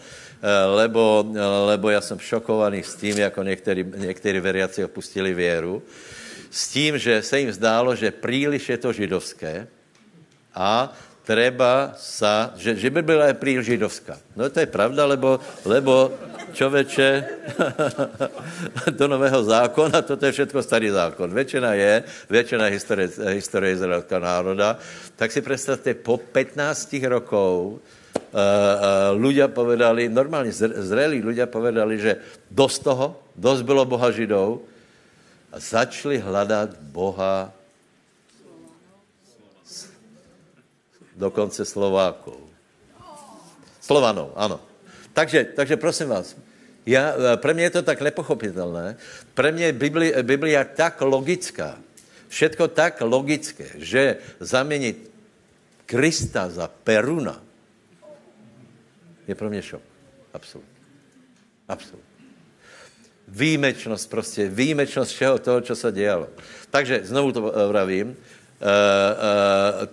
lebo, lebo já jsem šokovaný s tím, jako někteří, někteří veriaci opustili věru, s tím, že se jim zdálo, že příliš je to židovské a treba sa, že, že by byla príliš židovská. No to je pravda, lebo, lebo čoveče, do nového zákona, toto je všetko starý zákon. Väčšina je, väčšina historie, historie izraelského národa. Tak si predstavte, po 15 rokov uh, ľudia povedali, normálne zrelí ľudia povedali, že dosť toho, dosť bylo Boha Židov a začali hľadať Boha dokonce Slovákov. Slovanov, ano. Takže, takže prosím vás, já, pre mě je to tak nepochopitelné. Pre mě je Biblia, Biblia tak logická, všetko tak logické, že zamenit Krista za Peruna je pro mě šok. Absolutně. Absolutně. Výjimečnost prostě, výjimečnost všeho toho, co se dělalo. Takže znovu to vravím, Eh, eh,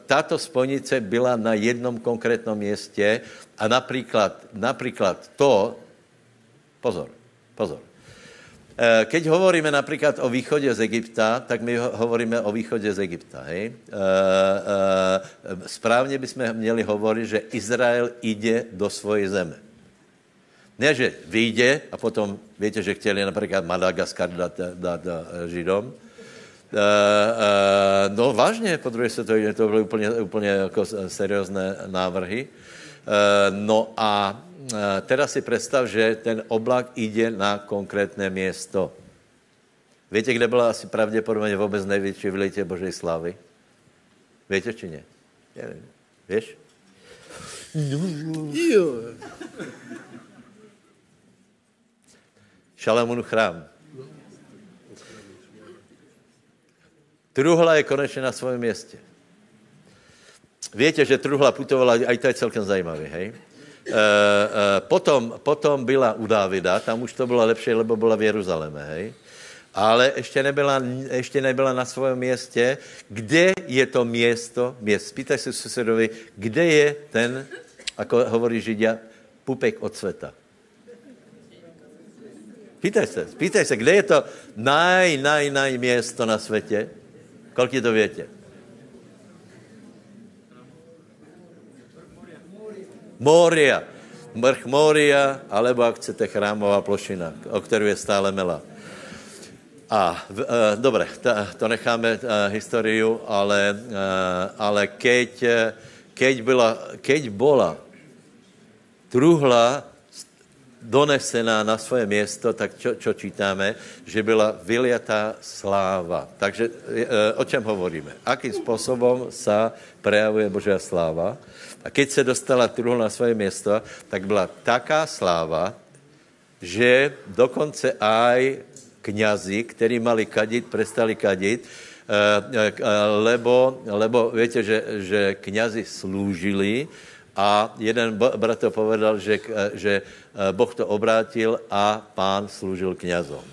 táto spojnice byla na jednom konkrétnom mieste a napríklad, napríklad to, pozor, pozor, eh, keď hovoríme napríklad o východe z Egypta, tak my hovoríme o východe z Egypta. Hej? Správne by sme měli hovoriť, že Izrael ide do svojej zeme. Ne, že vyjde a potom, viete, že chtěli například Madagaskar dát, dát Židom, no vážně, po druhé se to, byly úplně, úplně jako seriózné návrhy. Uh, no a teda si představ, že ten oblak jde na konkrétné město. Víte, kde byla asi pravděpodobně vůbec největší vylitě Božej slávy? Víte, či ne? Nevím. Víš? Jo. Šalamún chrám. Truhla je konečně na svém městě. Víte, že truhla putovala, aj to je celkem zajímavé, hej? E, e, potom, potom byla u Dávida, tam už to bylo lepší, lebo byla v Jeruzaléme, hej? Ale ještě nebyla, ještě nebyla na svém městě. Kde je to město? Měst. Spýtaj se susedovi, kde je ten, jako hovorí Židia, pupek od světa. Pýtaj se, pýtaj se, kde je to naj, naj, naj město na světě? Koľko to viete? Mória. Mrch Mória, alebo ak chcete chrámová plošina, o kterou je stále mela. A e, dobre, ta, to necháme e, históriu, ale, e, ale keď, e, keď, byla, keď bola truhla donesená na svoje město, tak čo, čo čítáme? Že byla vyliatá sláva. Takže e, o čem hovoríme? Akým způsobem sa prejavuje Božia sláva? A keď se dostala truhl na svoje město, tak byla taká sláva, že dokonce aj kňazi, ktorí mali kadit, prestali kadit, e, e, lebo, lebo viete, že, že kňazi slúžili a jeden brat to povedal, že, že eh, Boh to obrátil a pán slúžil kňazom.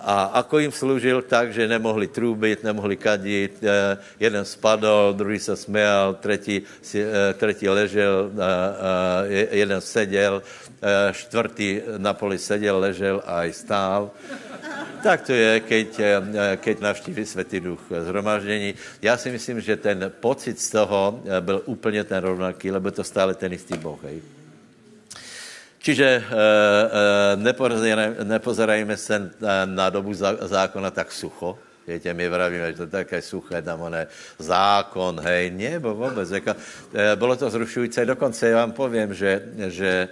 A ako im slúžil tak, že nemohli trúbiť, nemohli kadiť, eh, jeden spadol, druhý sa smial, tretí, eh, tretí ležel, jeden sedel, štvrtý na poli sedel, ležel a aj stál. Tak to je, keď, keď navštíví Svetý Duch zhromaždení. Já si myslím, že ten pocit z toho byl úplně ten rovnaký, lebo to stále ten istý Boh. Hej. Čiže e, nepozerajme, se na dobu zákona tak sucho, Viete, my vravíme, že to je také suché, tam oné zákon, hej, nie, bo vôbec. Jako, bolo to zrušujúce, dokonce ja vám poviem, že, že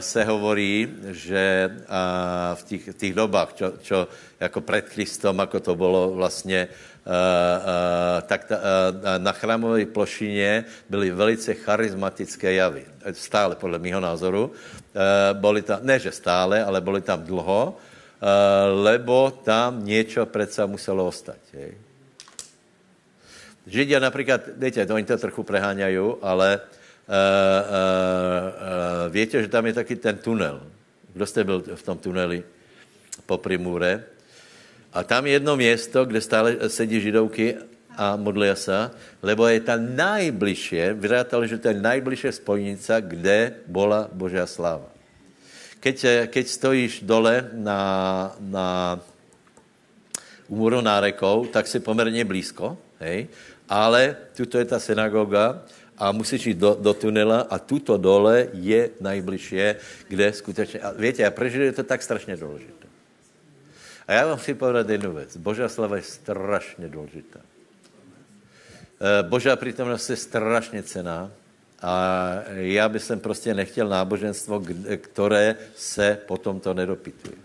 se hovorí, že uh, v tých, tých dobách, čo, čo ako pred Kristom, ako to bolo vlastne, uh, tak ta, na chrámovej plošině byly velice charizmatické javy. Stále, podle mého názoru. Boli tam, ne že stále, ale boli tam dlho Eh, lebo tam niečo predsa muselo ostať. Hej. Židia napríklad, viete, oni to trochu preháňajú, ale uh, viete, že tam je taký ten tunel. Kdo ste byl v tom tuneli po Primúre? A tam je jedno miesto, kde stále sedí židovky a modlia sa, lebo je tam najbližšie, vyrátali, že to je najbližšie spojnica, kde bola Božia sláva keď, eh, keď stojíš dole na, na úmoru nárekov, tak si pomerne blízko, hej? ale tuto je ta synagoga a musíš jít do, do tunela a tuto dole je najbližšie, kde skutečně, a viete, a pre je to tak strašně důležité. A já vám chci povedať jednu věc. Božá slava je strašně důležitá. Eh, Božá prítomnost je strašně cená a já bych sem prostě nechtěl náboženstvo, které se potom to nedopituje.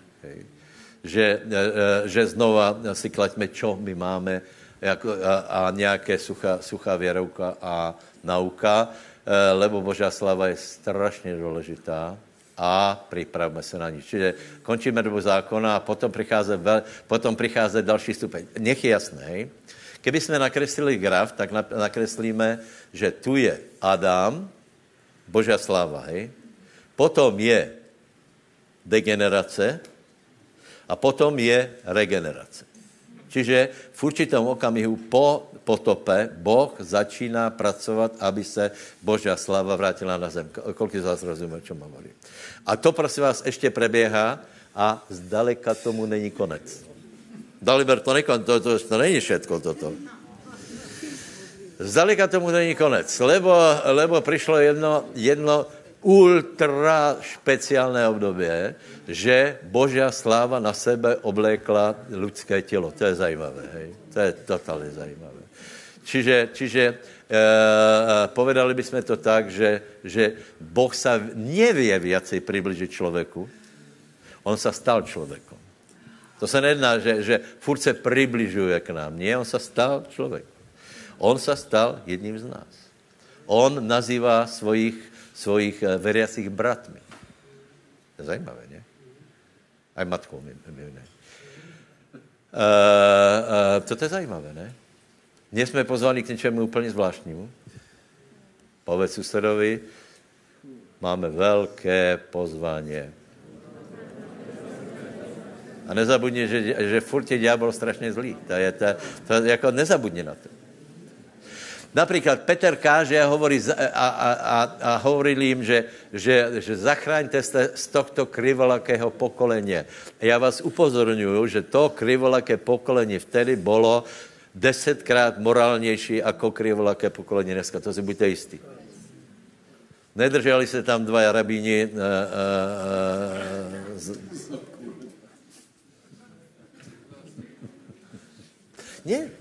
Že, e, e, že znova si klaďme, čo my máme a, a suchá, suchá věrouka a nauka, e, lebo Božá slava je strašně důležitá a připravme se na ní. Čiže končíme dobu zákona a potom přichází, potom přichází další stupeň. Nech je jasný, Keby jsme nakreslili graf, tak nakreslíme, že tu je Adam, Božia sláva, hej? Potom je degenerace a potom je regenerace. Čiže v určitom okamihu po potope Boh začíná pracovat, aby se Božia sláva vrátila na zem. Kolik z vás rozumí, o čem hovorím? A to, prosím vás, ještě preběhá a zdaleka tomu není konec. Daliber, to, nekon, to, to, to není všetko toto. Zdaleka tomu není konec, lebo, lebo přišlo jedno, jedno ultra špeciálné období, že Božia sláva na sebe oblékla lidské tělo. To je zajímavé, hej? To je totálně zajímavé. Čiže, čiže e, povedali bychom to tak, že, že Boh sa nevie viacej přibližit člověku, on sa stal člověkom. To se nedná, že, že furt se přibližuje k nám. Nie, on se stal člověk. On se stal jedním z nás. On nazývá svojich, svojich eh, veriacich bratmi. Zajímavé, ne? Aj matkou, my, ne? Uh, uh, to je zajímavé, ne? Dnes jsme pozvaní k něčemu úplně zvláštnímu. Povedz susedovi, máme velké pozvání. A nezabudni, že, že furt je ďábel strašně zlý. To je, to, to, jako nezabudni na to. Například Peter káže a, hovorí, a, a, a, a hovoril jim, že, že, že zachráňte se z tohto krivolakého pokolenia. Já vás upozorňuju, že to krivolaké pokolení vtedy bylo desetkrát morálnější jako krivolaké pokolení dneska. To si buďte jistí. Nedrželi se tam dva rabíni uh, uh, uh, Nie.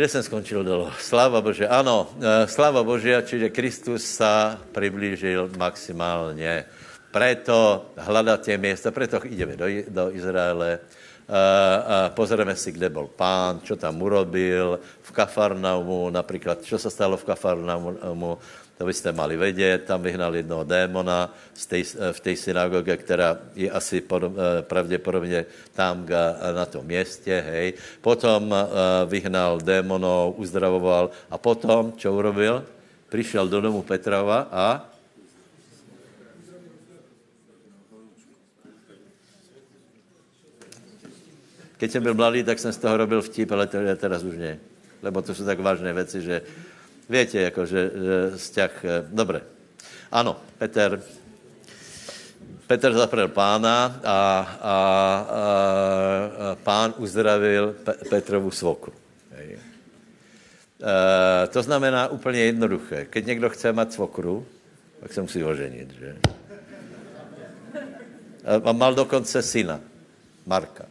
Kde jsem skončil dolo? Sláva Bože. Ano, e, sláva Božia, čiže Kristus sa přiblížil maximálně. Preto hľadáte miesta, preto ideme do, do Izraele, a, a pozrieme si, kde bol pán, čo tam urobil, v Kafarnaumu, napríklad, čo sa stalo v Kafarnaumu, to byste mali vědět, tam vyhnal jednoho démona z tej, v té synagoge, která je asi podob, eh, pravděpodobně tam na tom městě, hej. Potom eh, vyhnal démonov, uzdravoval a potom, čo urobil? Přišel do domu Petrova a Keď jsem byl mladý, tak jsem z toho robil vtip, ale teraz už ne. Lebo to jsou tak vážné věci, že Viete, akože že vzťah... Eh, dobre. Áno, Peter. Petr zaprel pána a, a, a, a pán uzdravil Pe- Petrovu svokru. Hej. E, to znamená úplně jednoduché. Keď někdo chce mít svokru, tak se musí oženit, že? A mal dokonce syna, Marka.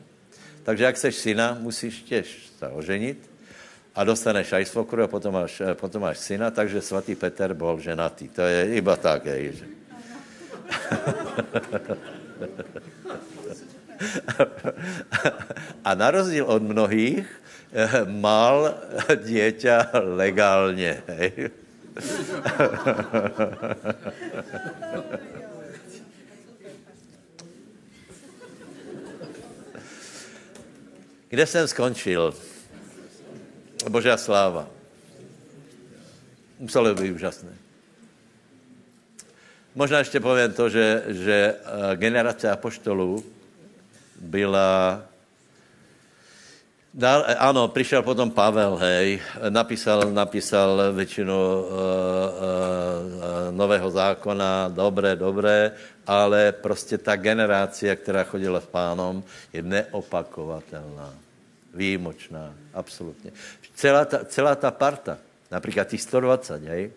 Takže jak seš syna, musíš těž se oženit a dostaneš aj svokru a potom máš, potom máš syna, takže svatý Peter bol ženatý. To je iba tak, hej, že... A na rozdíl od mnohých eh, mal dieťa legálně. Hej. Kde jsem skončil? Božá sláva. Muselo být úžasné. Možná ještě povím to, že, že eh, generace apoštolů byla... Eh, ano, přišel potom Pavel, hej, napísal, napísal většinu uh, uh, nového zákona, dobré, dobré, ale prostě ta generácia, která chodila s pánom, je neopakovatelná, výjimočná, absolutně. Celá ta, celá ta parta, například těch 120, hej,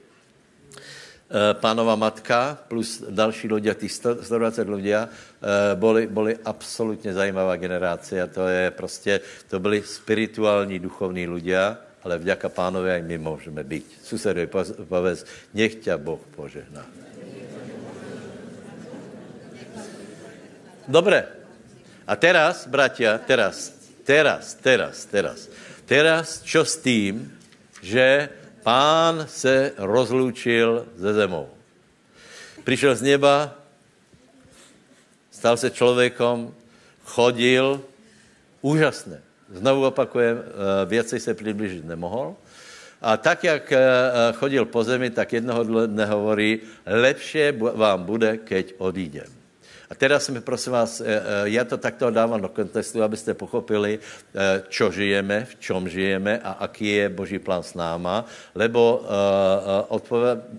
pánova matka plus další ľudia, tých 120 ľudia, boli, boli absolútne zajímavá generácia. To je prostě, to byli spirituální, duchovní ľudia, ale vďaka pánovi aj my môžeme byť. Susedovi povedz, nech ťa Boh požehná. Dobre. A teraz, bratia, teraz, teraz, teraz, teraz, teraz, čo s tým, že pán se rozlúčil ze zemou. Přišel z neba, stal se člověkom, chodil, úžasné. Znovu opakujem, eh, věcej se přiblížit nemohl. A tak, jak eh, chodil po zemi, tak jednoho dne hovorí, lepšie vám bude, keď odídem. A teraz mi prosím vás, ja to takto dávám do kontextu, abyste pochopili, čo žijeme, v čom žijeme a aký je Boží plán s náma, lebo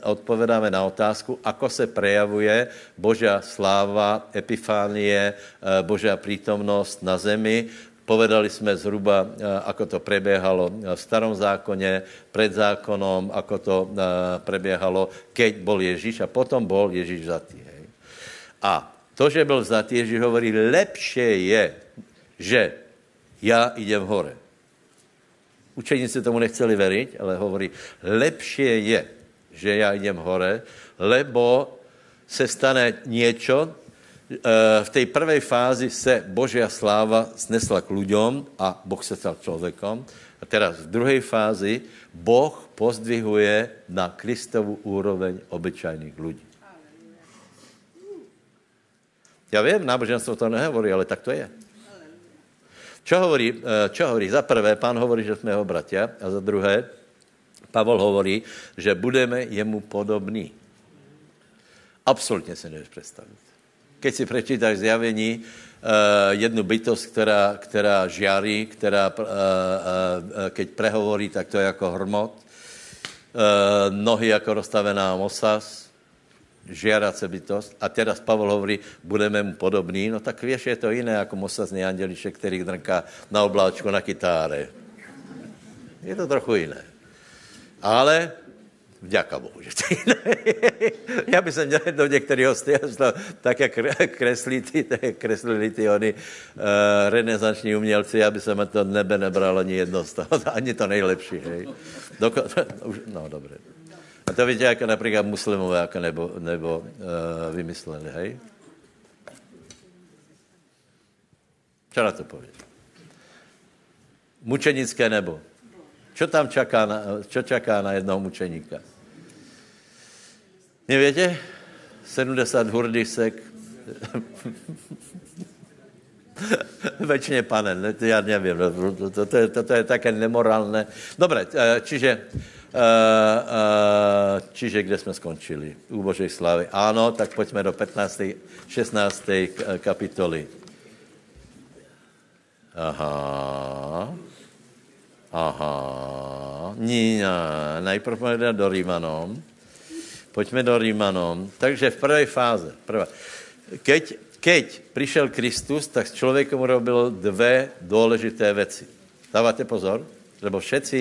odpovedáme na otázku, ako se prejavuje Božia sláva, epifánie, Božia prítomnosť na zemi, Povedali jsme zhruba, ako to prebiehalo v starom zákone, pred zákonom, ako to prebiehalo, keď bol Ježíš a potom bol Ježíš zatý. A to, že byl vzatý, Ježíš hovorí, lepšie je, že já idem hore. Učeníci tomu nechceli veriť, ale hovorí, lepšie je, že já idem hore, lebo se stane niečo, v tej prvej fázi se Božia sláva snesla k ľuďom a Boh se stal človekom. A teraz v druhej fázi Boh pozdvihuje na Kristovu úroveň obyčajných ľudí. Já vím, náboženstvo to nehovorí, ale tak to je. Čo hovorí, čo hovorí? Za prvé, pán hovorí, že jsme jeho bratia a za druhé, Pavol hovorí, že budeme jemu podobní. Absolutně si nevíš představit. Keď si prečítáš zjavení uh, jednu bytost, která, která žiarí, která, uh, uh, keď prehovorí, tak to je jako hrmot, uh, nohy jako rozstavená mosas, žiarace bytost. A teraz Pavel hovorí, budeme mu podobní, no tak vieš, je to jiné jako mosazný andelišek, který drnká na obláčku na kytáre. Je to trochu jiné. Ale vďaka Bohu, že to jiné. Já bych se měl do některých hostí, tak jak kreslí ty, kreslili ty oni uh, renesanční umělci, aby se mi to nebe nebral ani jedno z toho, ani to nejlepší. Hej. Doko, no, dobré. To víte, jako například muslimové jako nebo, nebo uh, vymysleli, hej? Čo na to pověď? Mučenické nebo. Čo tam čaká na, čo čaká na jednoho mučeníka? Nevíte? 70 hurdisek. Večně panen, já nevím, to, to, to, to, to je také nemorálné. Dobre, čiže Uh, uh, čiže kde jsme skončili? U Božej slávy. Áno, tak pojďme do 15. 16. kapitoly. Aha. Aha. Nína. Najprv pojďme do Rímanom. Pojďme do Rímanom. Takže v prvej fáze. Prvá. keď, keď prišiel Kristus, tak s človekom urobil dve dôležité veci. Dávate pozor? Lebo všetci,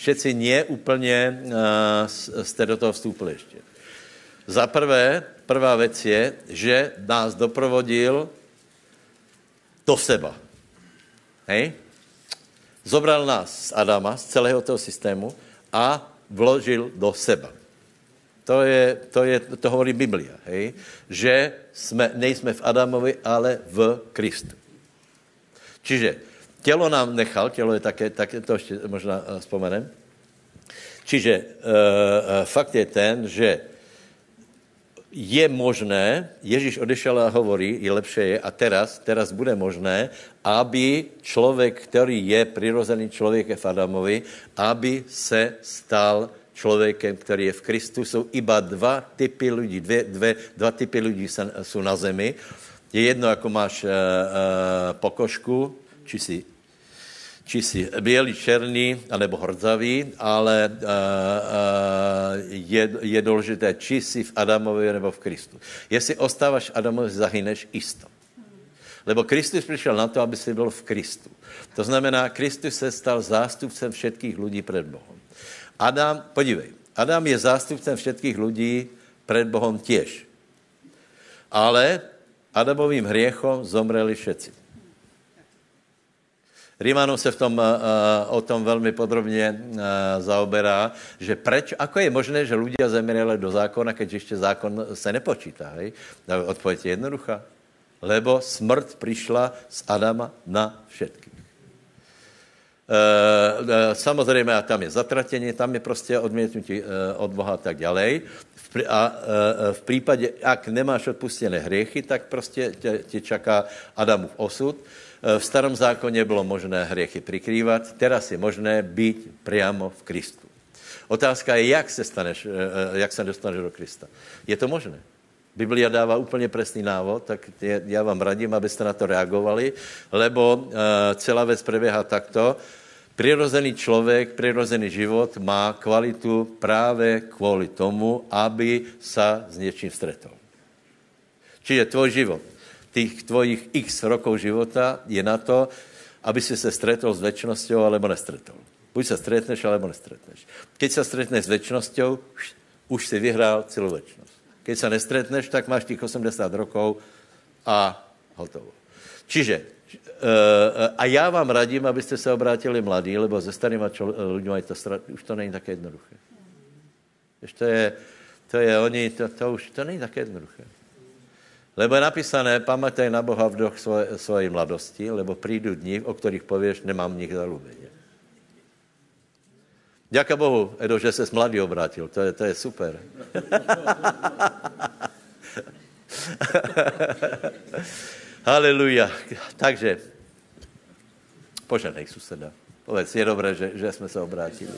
všetci nie úplne uh, ste do toho vstúpili ešte. Za prvé, prvá vec je, že nás doprovodil do seba. Hej? Zobral nás z Adama, z celého toho systému a vložil do seba. To, je, to, je, to hovorí Biblia, hej? že jsme, nejsme v Adamovi, ale v Kristu. Čiže tělo nám nechal, tělo je také, také to ještě možná eh, vzpomenem. Čiže e, fakt je ten, že je možné, Ježíš odešel a hovorí, je lepšie je, a teraz, teraz bude možné, aby člověk, který je přirozený člověk v Adamovi, aby se stal člověkem, který je v Kristu. Jsou iba dva typy lidí, dvě, dvě, dva typy lidí jsou na zemi. Je jedno, jako máš uh, uh, pokožku, či si či si bělý, černý, anebo hrdzavý, ale uh, uh, je, je důležité, či si v Adamovi, nebo v Kristu. Jestli ostáváš Adamovi, zahyneš isto. Lebo Kristus přišel na to, aby si byl v Kristu. To znamená, Kristus se stal zástupcem všetkých lidí před Bohem. Adam, podívej, Adam je zástupcem všetkých lidí před Bohem těž. Ale Adamovým hriechom zomreli všetci. Rímanov se v tom, uh, o tom velmi podrobně uh, zaoberá, že preč, ako je možné, že ľudia zemřeli do zákona, keď ještě zákon se nepočítá. Hej? Odpověď je jednoduchá. Lebo smrt přišla z Adama na všetkých. Uh, samozřejmě, a tam je zatratení, tam je prostě odmětnutí od Boha a tak ďalej. A v případě, ak nemáš odpustené hriechy, tak prostě tě, čaká Adamův osud. Eh, v starom zákoně bylo možné hriechy přikrývat, teraz je možné být priamo v Kristu. Otázka je, jak se, staneš, eh, eh, jak se dostaneš do Krista. Je to možné? Biblia dává úplně presný návod, tak já vám radím, abyste na to reagovali, lebo celá věc preběhá takto. Přirozený člověk, přirozený život má kvalitu právě kvůli tomu, aby sa s něčím stretol. Čiže tvoj život tých tvojich x rokov života je na to, aby si se stretol s väčšnosťou alebo nestretol. Buď sa stretneš, alebo nestretneš. Keď sa stretneš s väčšnosťou, už si vyhrál celú väčšnosť. Keď sa nestretneš, tak máš tých 80 rokov a hotovo. Čiže, uh, a já vám radím, abyste se obrátili mladí, lebo se starýma ľuďmi to, už to není také jednoduché. Víš, to je, to je oni, to, to už, to není také jednoduché. Lebo je napísané, pamataj na Boha v doch svoje, svojej mladosti, lebo prídu dni, o ktorých povieš, nemám nich zalúbenie. Ďaká Bohu, Edo, že se mladý obrátil. To je, to je super. Haleluja. Takže, požadej suseda. Povedz, je dobré, že, že jsme se obrátili.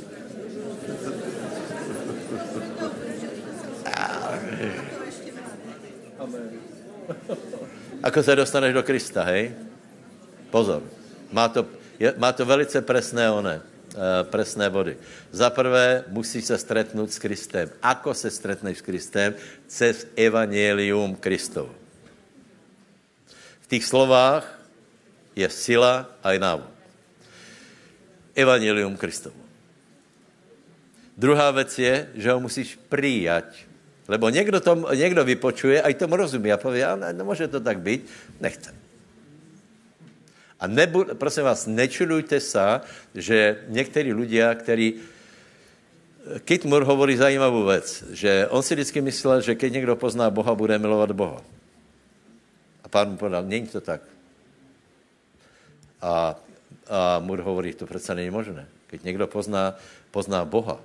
Ako se dostaneš do Krista, hej? Pozor. Má to, je, má to velice presné one, uh, presné body. Za prvé, musí se stretnout s Kristem. Ako se stretneš s Kristem? Cez evangelium Kristov. V těch slovách je sila a i návod. Evangelium Kristovo. Druhá věc je, že ho musíš přijať Lebo někdo, to, někdo vypočuje a i tomu rozumí a pově, a ne, nemůže to tak být, nechce. A nebu, prosím vás, nečudujte se, že někteří lidé, kteří Kit Moore hovorí zajímavou věc, že on si vždycky myslel, že keď někdo pozná Boha, bude milovat Boha. A pán mu povedal, není to tak. A, a Moore hovorí, to přece není možné. Keď někdo pozná, pozná Boha,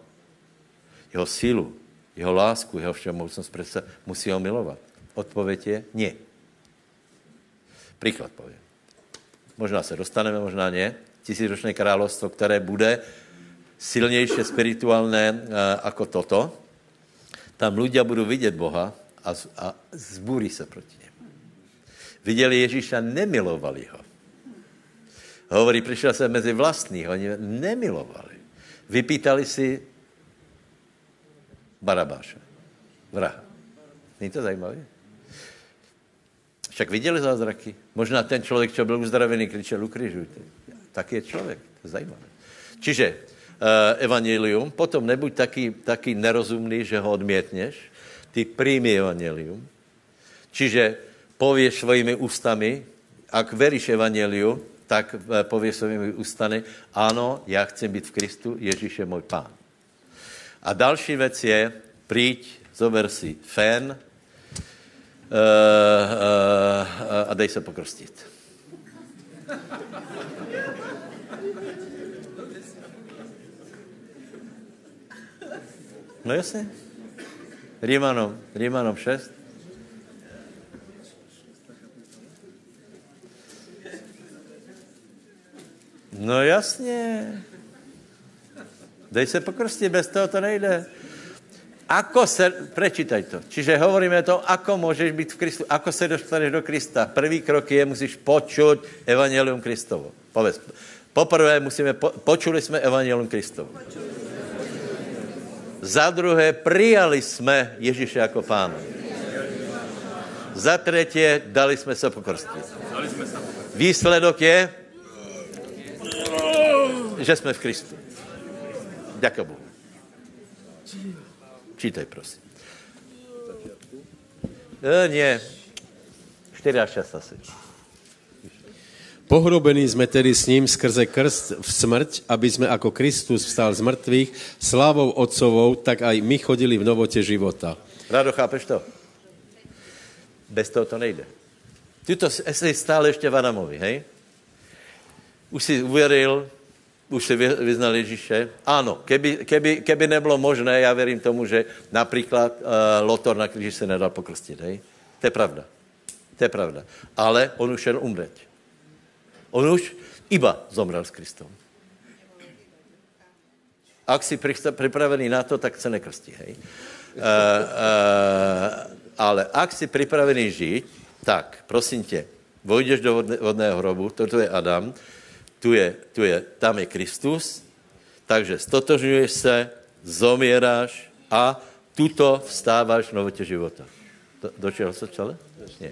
jeho sílu, jeho lásku, jeho všemohúcnosť, predsa musí ho milovať. Odpověď je nie. Příklad povím. Možná se dostaneme, možná ne. Tisícročné královstvo, které bude silnější spirituálné uh, ako toto, tam ľudia budou vidět Boha a, a zbúrí se proti němu. Viděli Ježíša, nemilovali ho. Hovorí, přišel se mezi vlastní, oni nemilovali. Vypýtali si Barabáše. Vraha. Není to zajímavé? Však viděli zázraky? Možná ten člověk, čo byl uzdravený, kričel, ukrižujte. Tak je člověk, to je zajímavé. Čiže uh, evangelium, potom nebuď taký, taký nerozumný, že ho odmietneš, ty príjmi evangelium. Čiže povieš svojimi ústami, ak veríš evangeliu, tak uh, povieš svojimi ústami, áno, ja chcem být v Kristu, Ježíš je můj pán. A další věc je, príď, zober si fén, uh, uh, a dej se pokrstit. No jasně. Rímanom, Rímanom 6. No jasně. Dej se pokrstit, bez toho to nejde. Ako se, prečítaj to. Čiže hovoríme to, ako môžeš byť v Kristu, ako se dostaneš do Krista. Prvý krok je, musíš počuť Evangelium Kristovo. Povedz. Poprvé musíme, po, počuli jsme Evangelium Kristovo. Za druhé, prijali jsme Ježíše jako pána. Za třetí, dali jsme se pokrstit. Výsledok je, že jsme v Kristu. Ďakujem Bohu. Čítaj, prosím. E, nie. 4 až 6 asi. Pohrobení jsme tedy s ním skrze krst v smrť, aby jsme jako Kristus vstal z mrtvých, slávou Otcovou, tak aj my chodili v novote života. Rado, chápeš to? Bez toho to nejde. Ty to jsi stále ještě v Adamovi, hej? Už si uvěřil, už si vyznal Ježíše? Áno, keby, keby, keby nebylo možné, já věřím tomu, že například uh, Lotor na kříži se nedal pokrstit, hej? To je pravda. To je pravda. Ale on už šel umřet. On už iba zomrel s Kristom. Ak si připravený na to, tak se nekrstí, hej? Uh, uh, ale ak si připravený žít, tak, prosím tě, vojdeš do vodného hrobu, toto je Adam, tu je, tu je, tam je Kristus, takže stotožňuješ se, zomieráš a tuto vstáváš v novote života. Do, do čeho sa čele? Nie.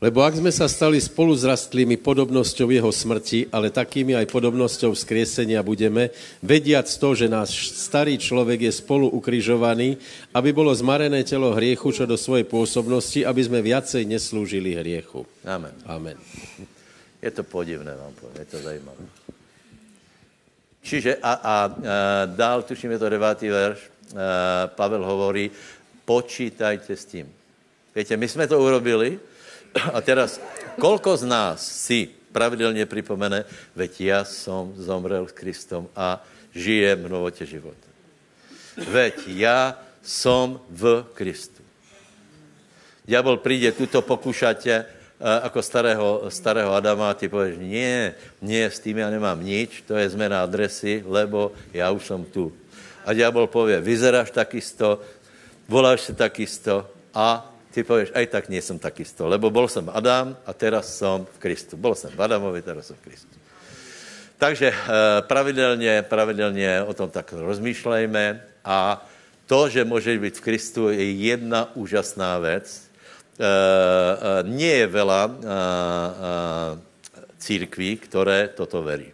Lebo ak sme sa stali spolu zrastlými podobnosťou jeho smrti, ale takými aj podobnosťou vzkriesenia budeme, vediac to, že náš starý človek je spolu ukrižovaný, aby bolo zmarené telo hriechu čo do svojej pôsobnosti, aby sme viacej neslúžili hriechu. Amen. Amen. Je to podivné, vám poviem, je to zajímavé. Čiže a, a, a dál, tuším, je to devátý verš, a, Pavel hovorí, počítajte s tím. Viete, my jsme to urobili a teraz, koľko z nás si pravidelně připomene, veď ja som zomrel s Kristom a žijem v novote života. Veď ja som v Kristu. Diabol príde tuto pokúšať ako starého, starého Adama, ty povieš, nie, nie, s tým ja nemám nič, to je zmena adresy, lebo ja už som tu. A diabol povie, vyzeráš takisto, voláš sa takisto a ty povieš, aj tak nie som takisto, lebo bol som Adam a teraz som v Kristu. Bol som v Adamovi, teraz som v Kristu. Takže pravidelně, pravidelně o tom tak rozmýšlejme a to, že můžeš být v Kristu, je jedna úžasná eh, nie je veľa eh, církví, ktoré toto verí.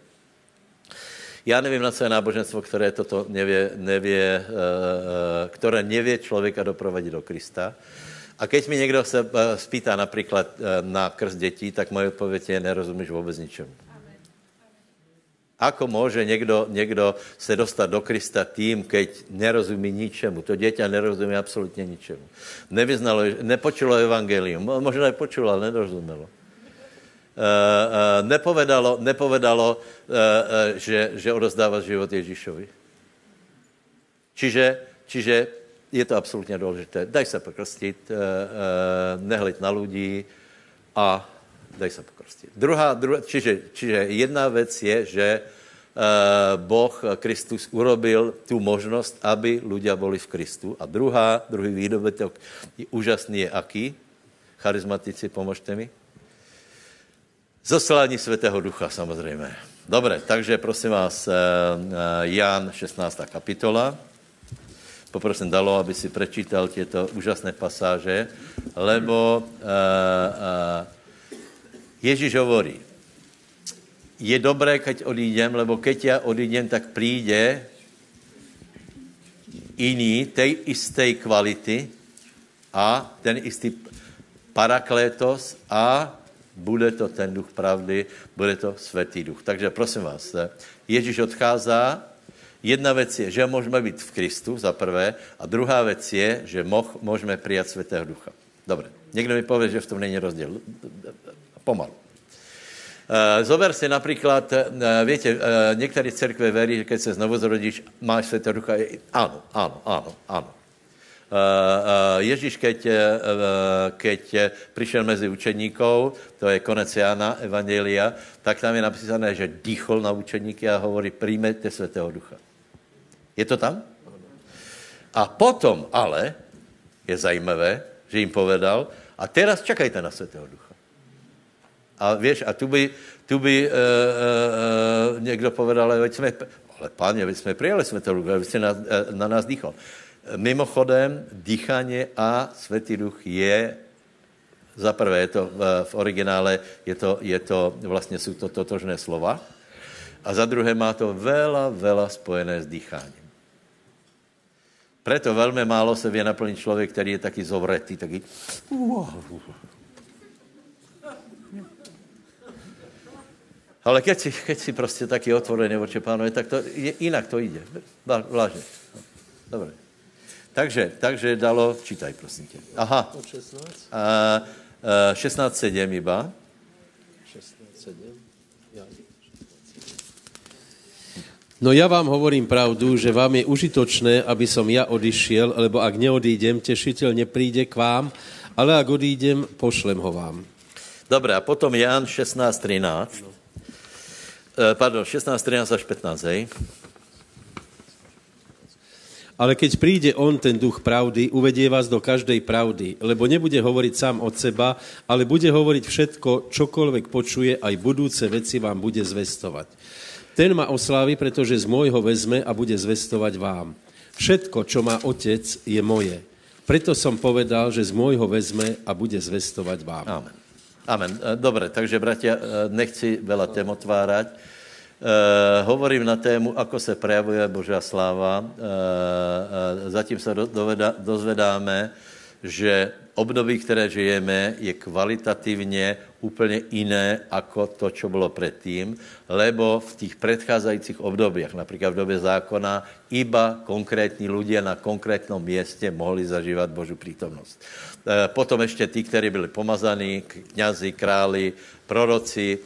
Já nevím, na je náboženstvo, které toto nevě, nevě, které nevě člověka doprovodit do Krista. A keď mi někdo se spýtá například na krst dětí, tak moje odpověď je, nerozumíš vůbec ničemu. Ako môže niekto, niekto se dostať do Krista tým, keď nerozumí ničemu? To dieťa nerozumí absolútne ničemu. Nevyznalo, nepočulo evangelium. Možno aj počulo, ale nerozumelo. Uh, uh, nepovedalo, nepovedalo uh, že, že odozdáva život Ježíšovi. Čiže, čiže je to absolútne dôležité. Daj sa pokrstiť, nehleď na ľudí a daj sa pokrstiť. Druhá, druhá, čiže, čiže jedna vec je, že uh, Boh, Kristus, urobil tu možnosť, aby ľudia boli v Kristu. A druhá, druhý výdobytok je úžasný je aký? Charizmatici, pomožte mi. Zoslání Svetého Ducha, samozřejmě. Dobre, takže prosím vás, uh, Jan 16. kapitola. poprosím Dalo, aby si prečítal tieto úžasné pasáže, lebo uh, uh, Ježíš hovorí, je dobré, keď odídem, lebo keď ja odídem, tak príde iný tej istej kvality a ten istý paraklétos a bude to ten duch pravdy, bude to svatý duch. Takže prosím vás, Ježíš odchází, jedna věc je, že můžeme být v Kristu, za prvé, a druhá věc je, že moh, můžeme přijat svatého ducha. Dobre, někdo mi povie, že v tom není rozdíl. Pomalu. Eh, zober si například, eh, víte, eh, některé církve verí, že keď se znovu zrodíš, máš svatého ducha. Áno, áno, áno, áno. Ježíš, keď, keď přišel mezi učeníkov, to je konec Jana, Evangelia, tak tam je napísané, že dýchol na učeníky a hovorí, príjmete svatého ducha. Je to tam? A potom ale je zajímavé, že jim povedal, a teraz čakajte na svatého ducha. A víš, a tu by, tu by uh, uh, někdo povedal, ale, jsme, ale páně, veď jsme přijali světý duch, vy jste na, na nás dýchal. Mimochodem, dýchanie a světý duch je za prvé, je to v, v originále, je to, je to, vlastně jsou to totožné slova. A za druhé má to veľa, veľa spojené s dýcháním. Preto velmi málo se vie naplnit člověk, který je taky zovretý, taky... Ale keď si, keď si prostě taky otvorený voči pánovi, tak to je, jinak to jde. Vážně. Dobre. Takže, takže dalo, čítaj, prosím tě. Aha. Od 16? A, a, 16.7 iba. 16.7. Ja. No ja vám hovorím pravdu, že vám je užitočné, aby som ja odišiel, lebo ak neodídem, tešiteľ nepríde k vám, ale ak odídem, pošlem ho vám. Dobre, a potom Jan 16.13. Eh, pardon, 16, 13 až 15, hej? Ale keď príde on, ten duch pravdy, uvedie vás do každej pravdy, lebo nebude hovoriť sám od seba, ale bude hovoriť všetko, čokoľvek počuje, aj budúce veci vám bude zvestovať. Ten ma oslávi, pretože z môjho vezme a bude zvestovať vám. Všetko, čo má otec, je moje. Preto som povedal, že z môjho vezme a bude zvestovať vám. Amen. Amen. E, dobre, takže bratia, e, nechci veľa tém otvárať. E, hovorím na tému, ako se prejavuje Božia sláva. E, e, zatím se do, dozvedáme, že období, které žijeme, je kvalitativně úplně jiné ako to, čo bylo předtím, lebo v těch predcházejících obdobiach, například v době zákona, iba konkrétní ľudia na konkrétnom městě mohli zažívat Božu prítomnost. E, potom ještě tí, kteří byli pomazaní, kňazi, králi, proroci, e,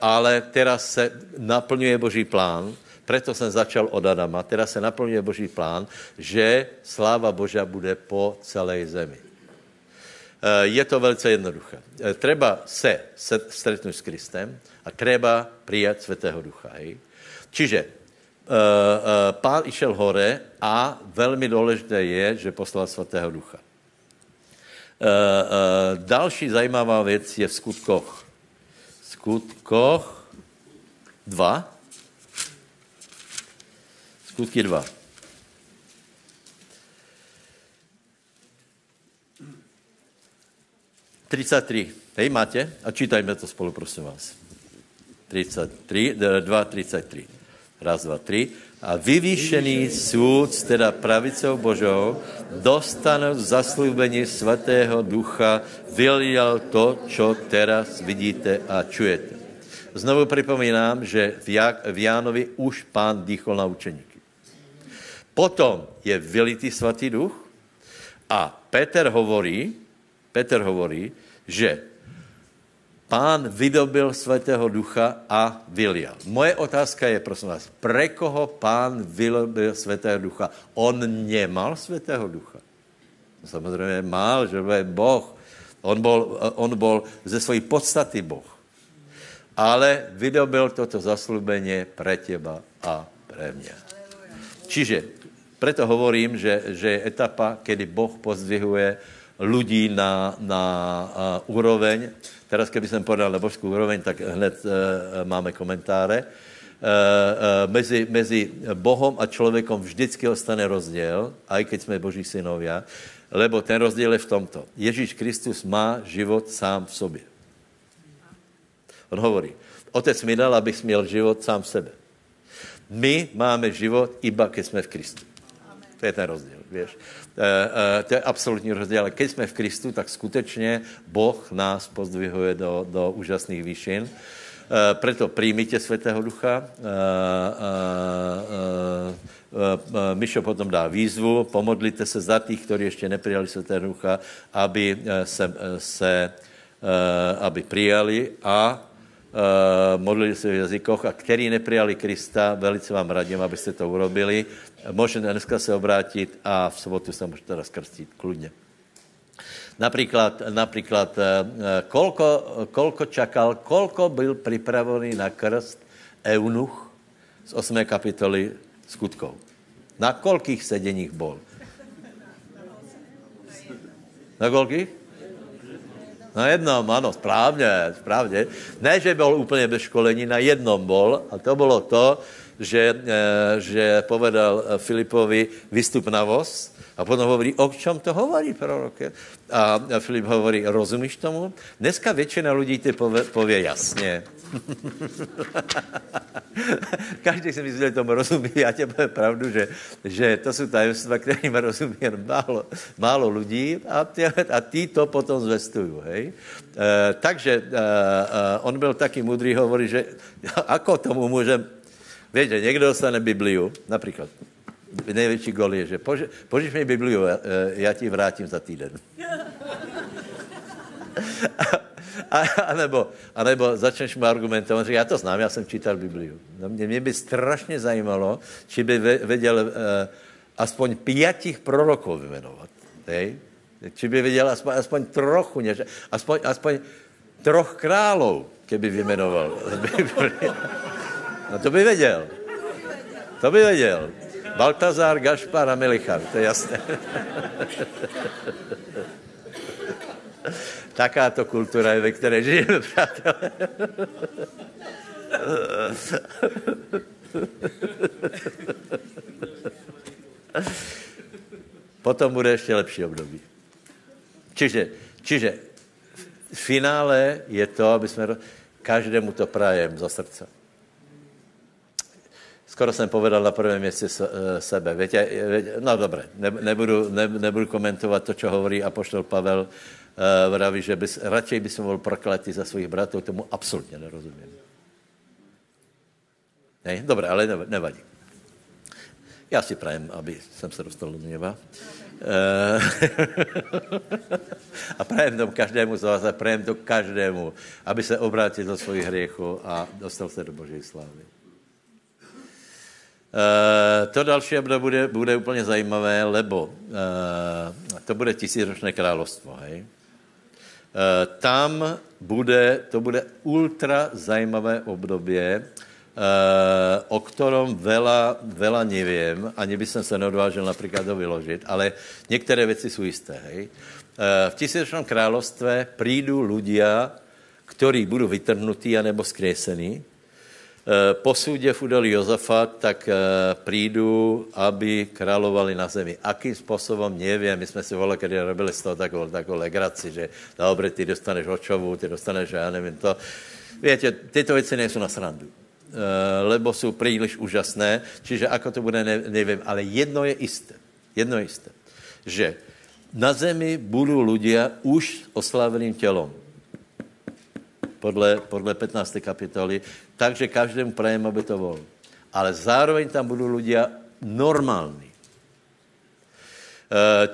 ale teraz se naplňuje Boží plán, preto jsem začal od Adama, teraz se naplňuje Boží plán, že sláva Božia bude po celé zemi. E, je to velice jednoduché. Treba se stretnout s Kristem a treba přijat Svatého Ducha. Hej? Čiže pán išel hore a velmi důležité je, že poslal Svatého Ducha. Další zajímavá věc je v skutkoch. Skutkoch 2. Skutky 2. Třicátři. Hej, máte? A čítajme to spolu, prosím vás. 33, 2, 33. Raz, dva, tři a vyvýšený súd, teda pravicou Božou, dostanú zaslúbení Svatého Ducha, vylial to, čo teraz vidíte a čujete. Znovu připomínám, že v Jánovi už pán dýchol na učeníky. Potom je vylitý svatý duch a Peter hovorí, Peter hovorí, že pán vydobil svatého ducha a vylial. Moje otázka je, prosím vás, pre koho pán vydobil svatého ducha? On nemal svatého ducha. Samozřejmě mal, že je Boh. On bol, on bol ze svojej podstaty Boh. Ale vydobil toto zaslúbenie pre teba a pre mňa. Čiže preto hovorím, že, že je etapa, kedy Boh pozdvihuje ľudí na, na uh, úroveň, Teraz, keby jsem podal na božskou úroveň, tak hned e, máme komentáre. mezi, mezi Bohom a člověkom vždycky ostane rozděl, aj keď jsme Boží synovia, lebo ten rozdíl je v tomto. Ježíš Kristus má život sám v sobě. On hovorí, otec mi dal, abych měl život sám v sebe. My máme život iba, keď jsme v Kristu. To je ten rozdíl, vieš. E, e, to je absolutní rozdíl. Ale keď jsme v Kristu, tak skutečně Boh nás pozdvihuje do, do úžasných výšin. E, preto príjmite Svetého Ducha. E, e, e, Mišo potom dá výzvu, pomodlite se za tých, ktorí ještě neprijali Svetého Ducha, aby se, se aby prijali a modlili se v jazykoch a který neprijali Krista, velice vám radím, abyste to urobili. Můžete dneska se obrátit a v sobotu se můžete rozkrstit kludně. Například, například kolko, kolko čakal, kolko byl připravený na krst eunuch z 8. kapitoly skutkov. Na koľkých sedeních bol? Na koľkých? Na jednom, ano, správně, správně. Ne, že byl úplně bez školení, na jednom bol a to bylo to, že, že povedal Filipovi, vystup na voz a potom hovorí, o čom to hovorí prorok? A Filip hovorí, rozumíš tomu? Dneska většina lidí ti pově, pově jasně. Každý si myslí, že tomu rozumí. Já tě povím pravdu, že, že to jsou tajemstva, kterým rozumí málo, málo lidí a, tě, a tí to potom zvestují. Hej? E, takže e, e, on byl taky mudrý, hovorí, že ako tomu můžem... Viete, někdo dostane Bibliu, například, největší gol je, že poži, požiš mi Bibliu, já ti vrátím za týden. A, anebo, anebo začneš mu argumentovat, že já to znám, já jsem čítal Bibliu. No mě, mě by strašně zajímalo, či by věděl uh, aspoň pětich prorokov vymenovat. Hej? Či by věděl aspoň, aspoň trochu, než, aspoň, aspoň troch králov, keby vymenoval. No to by věděl. To by věděl. Baltazar, Gašpar a Melichar, to je jasné. Takáto kultura je, ve které žijeme, přátelé. Potom bude ještě lepší období. Čiže, čiže v finále je to, aby jsme každému to prajem za srdce. Skoro jsem povedal na prvém městě sebe. Větě, no dobré, nebudu, nebudu komentovat to, co hovorí apoštol Pavel, uh, vraví, že bys, radšej by som bol prokletý za svých bratov, tomu absolutně nerozumím. Ne? Dobré, ale nevadí. Já si prajem, aby jsem se dostal do neba. A prajem to každému z vás a prajem to každému, aby se obrátil do svojich hriechů a dostal se do Boží slávy. Uh, to další bude, bude úplně zajímavé, lebo uh, to bude tisíročné královstvo, hej? Eh, tam bude, to bude ultra zajímavé obdobě, Uh, o ktorom veľa, veľa neviem, ani by som sa neodvážil napríklad ho vyložiť, ale niektoré veci sú isté. Hej. Uh, v tisíčnom kráľovstve prídu ľudia, ktorí budú vytrhnutí anebo skriesení, Eh, po súde v údolí Jozafa, tak eh, prídu, aby královali na zemi. Akým spôsobom, neviem. My jsme si volali, kedy robili z toho takovou, takovou legraci, že dobre, ty dostaneš očovu, ty dostaneš, já nevím to. Viete, tyto věci nejsou na srandu eh, lebo jsou příliš úžasné, čiže ako to bude, nevím, ale jedno je isté, jedno je isté, že na zemi budou ľudia už osláveným tělom podle, podle 15. kapitoly, takže každému prajem, aby to bol. Ale zároveň tam budou ľudia normální.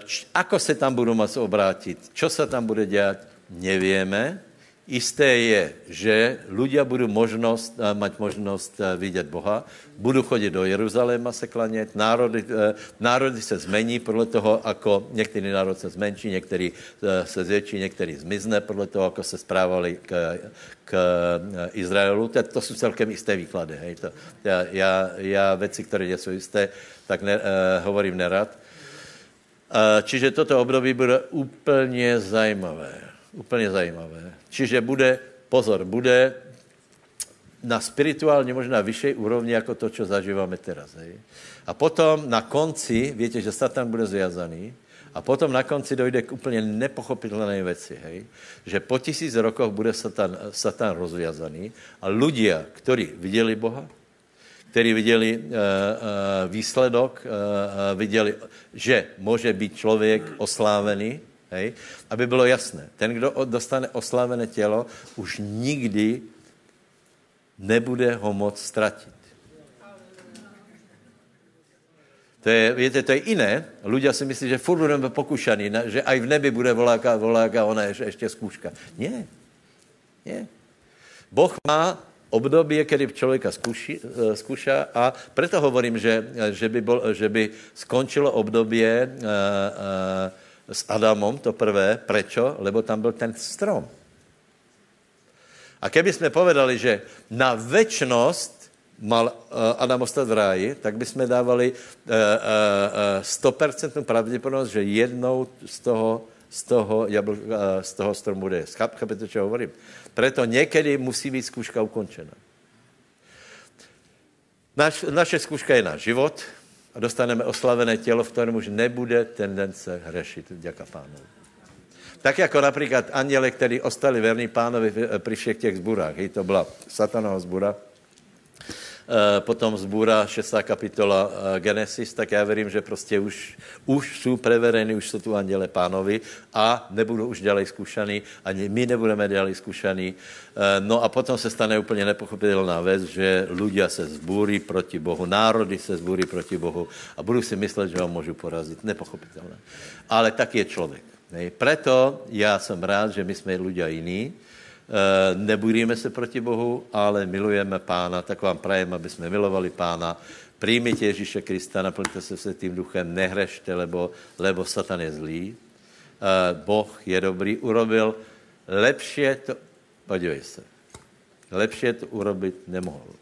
Č, ako se tam budou moct obrátit? Čo se tam bude dělat? Nevieme. Isté je, že ľudia budú možnosť, eh, mať možnosť eh, vidět Boha, budú chodit do Jeruzaléma se klanět, národy, eh, národy se zmení podle toho, ako některý národ se zmenší, některý se zvětší, některý zmizne podle toho, ako se správali k, k Izraelu. To, to jsou celkem isté výklady. Hej. To, já, já, já věci, které jsou jisté, tak ne, uh, hovorím nerad. Uh, čiže toto období bude úplně zajímavé. Úplně zajímavé. Čiže bude, pozor, bude, na spirituálne možná vyššej úrovni ako to, čo zažívame teraz. Hej. A potom na konci, viete, že Satan bude zviazaný, a potom na konci dojde k úplně nepochopitelné věci, hej? že po tisíc rokoch bude Satan, Satan rozviazaný a ľudia, ktorí viděli Boha, ktorí viděli uh, uh, výsledok, uh, uh, viděli, že může být člověk oslávený, hej? aby bylo jasné, ten, kdo dostane oslávené tělo, už nikdy nebude ho moc ztratit. To je, viete, to je iné. Ľudia si myslí, že furt budeme pokušaní, že aj v nebi bude voláka, voláka, ona je ešte skúška. Nie. Nie. Boh má obdobie, kedy člověka zkuší, e, skúša a preto hovorím, že, že, by, bol, že by skončilo obdobie uh, uh, s Adamom, to prvé. Prečo? Lebo tam byl ten strom. A keby sme povedali, že na väčnosť mal uh, Adam ostat v ráji, tak bychom dávali uh, uh, 100% pravděpodobnost, že jednou z toho, z toho, jabl, uh, z toho stromu bude. Chápete, čo hovorím? Preto někdy musí být zkouška ukončena. Naš, naše zkouška je náš život a dostaneme oslavené tělo, v kterém už nebude tendence hřešit. Děka pánovi. Tak jako například anděle, kteří ostali verní pánovi při všech těch zburách. Hej, to byla satanova zbura, Eh, potom zbúra 6. kapitola eh, Genesis, tak já verím, že prostě už, už jsou preverení, už jsou tu anděle pánovi a nebudou už ďalej zkušaní, ani my nebudeme ďalej zkušaní. Eh, no a potom se stane úplně nepochopitelná věc, že ľudia se zbúrí proti Bohu, národy se zbúrí proti Bohu a budou si myslet, že ho můžu porazit. Nepochopitelné. Ale tak je člověk. Preto já jsem rád, že my jsme ľudia jiní, Eh, nebudíme se proti Bohu, ale milujeme Pána, tak vám prajem, aby jsme milovali Pána. Přijmite Ježíše Krista, naplňte se světým duchem, nehrešte, lebo, lebo Satan je zlý. Eh, boh je dobrý, urobil lepšie to, podívej se, lepšie to urobit nemohl.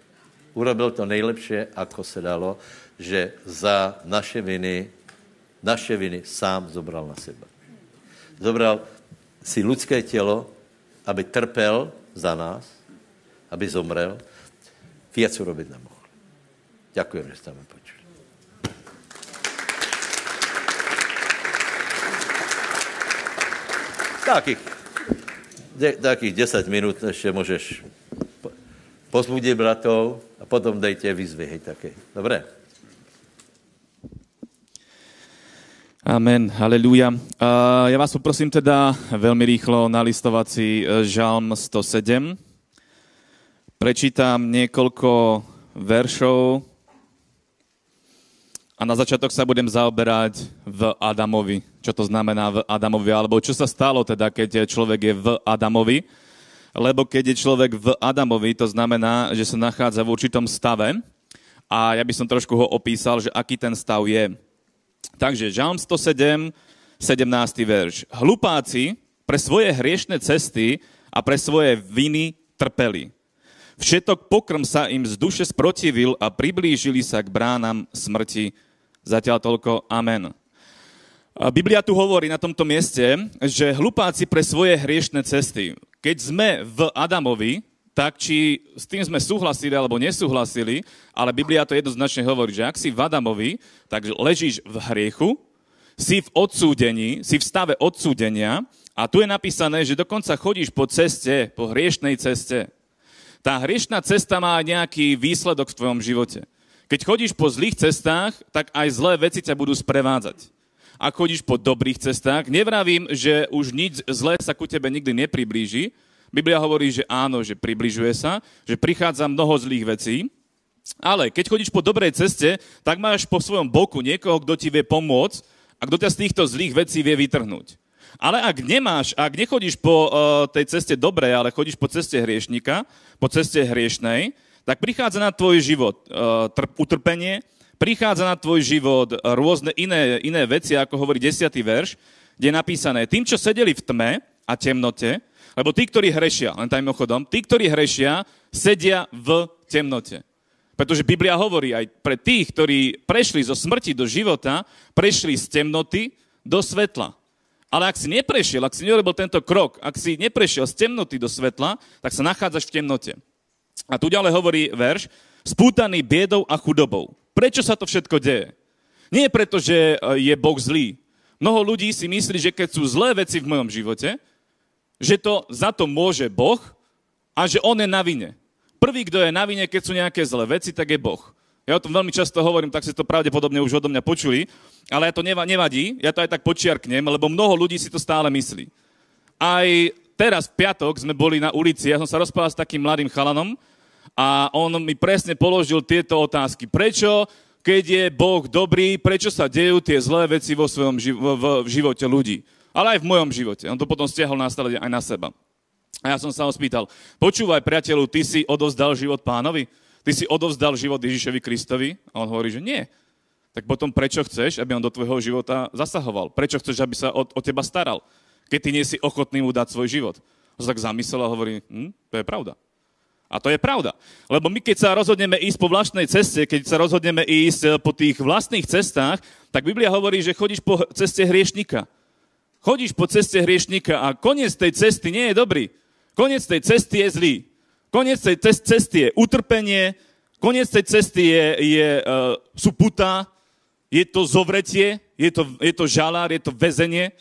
Urobil to nejlepšie, ako se dalo, že za naše viny, naše viny sám zobral na seba. Zobral si lidské tělo, aby trpel za nás, aby zomrel, viac urobiť nemohl. Ďakujem, že ste ma počuli. Takých, de, takých 10 minút ešte môžeš pozbudiť bratov a potom dejte výzvy, hej, také. Dobre? Amen, halleluja. Ja vás poprosím teda veľmi rýchlo na listovací e, žalm 107. Prečítam niekoľko veršov a na začiatok sa budem zaoberať v Adamovi. Čo to znamená v Adamovi, alebo čo sa stalo teda, keď človek je v Adamovi. Lebo keď je človek v Adamovi, to znamená, že sa nachádza v určitom stave a ja by som trošku ho opísal, že aký ten stav je. Takže Žalm 107, 17. verš. Hlupáci pre svoje hriešne cesty a pre svoje viny trpeli. Všetok pokrm sa im z duše sprotivil a priblížili sa k bránam smrti. Zatiaľ toľko amen. Biblia tu hovorí na tomto mieste, že hlupáci pre svoje hriešne cesty. Keď sme v Adamovi, tak či s tým sme súhlasili alebo nesúhlasili, ale Biblia to jednoznačne hovorí, že ak si v Adamovi, tak ležíš v hriechu, si v odsúdení, si v stave odsúdenia a tu je napísané, že dokonca chodíš po ceste, po hriešnej ceste. Tá hriešná cesta má nejaký výsledok v tvojom živote. Keď chodíš po zlých cestách, tak aj zlé veci ťa budú sprevádzať. Ak chodíš po dobrých cestách, nevravím, že už nič zlé sa ku tebe nikdy nepriblíži, Biblia hovorí, že áno, že približuje sa, že prichádza mnoho zlých vecí, ale keď chodíš po dobrej ceste, tak máš po svojom boku niekoho, kto ti vie pomôcť a kto ťa z týchto zlých vecí vie vytrhnúť. Ale ak nemáš, ak nechodíš po uh, tej ceste dobrej, ale chodíš po ceste hriešnika, po ceste hriešnej, tak prichádza na tvoj život uh, trp, utrpenie, prichádza na tvoj život rôzne iné, iné veci, ako hovorí 10. verš, kde je napísané, tým, čo sedeli v tme a temnote, lebo tí, ktorí hrešia, len tam mimochodom, tí, ktorí hrešia, sedia v temnote. Pretože Biblia hovorí aj pre tých, ktorí prešli zo smrti do života, prešli z temnoty do svetla. Ale ak si neprešiel, ak si neurobil tento krok, ak si neprešiel z temnoty do svetla, tak sa nachádzaš v temnote. A tu ďalej hovorí verš, spútaný biedou a chudobou. Prečo sa to všetko deje? Nie preto, že e, je Boh zlý. Mnoho ľudí si myslí, že keď sú zlé veci v mojom živote, že to za to môže Boh a že On je na vine. Prvý, kto je na vine, keď sú nejaké zlé veci, tak je Boh. Ja o tom veľmi často hovorím, tak si to pravdepodobne už odo mňa počuli, ale ja to nevadí, ja to aj tak počiarknem, lebo mnoho ľudí si to stále myslí. Aj teraz v piatok sme boli na ulici, ja som sa rozprával s takým mladým chalanom a on mi presne položil tieto otázky. Prečo, keď je Boh dobrý, prečo sa dejú tie zlé veci vo svojom živ- v, v živote ľudí? Ale aj v mojom živote. On to potom stiahol následne aj na seba. A ja som sa ho spýtal, počúvaj priateľu, ty si odozdal život pánovi? Ty si odovzdal život Ježišovi Kristovi? A on hovorí, že nie. Tak potom prečo chceš, aby on do tvojho života zasahoval? Prečo chceš, aby sa o, o teba staral? Keď ty nie si ochotný mu dať svoj život. On sa tak zamyslel a hovorí, hm, to je pravda. A to je pravda. Lebo my, keď sa rozhodneme ísť po vlastnej ceste, keď sa rozhodneme ísť eh, po tých vlastných cestách, tak Biblia hovorí, že chodíš po ceste hriešnika. Chodíš po ceste hriešnika a koniec tej cesty nie je dobrý. Koniec tej cesty je zlý. Koniec tej cesty je utrpenie, koniec tej cesty je, je, uh, sú putá, je to zovretie, je to, je to žalár, je to väzenie,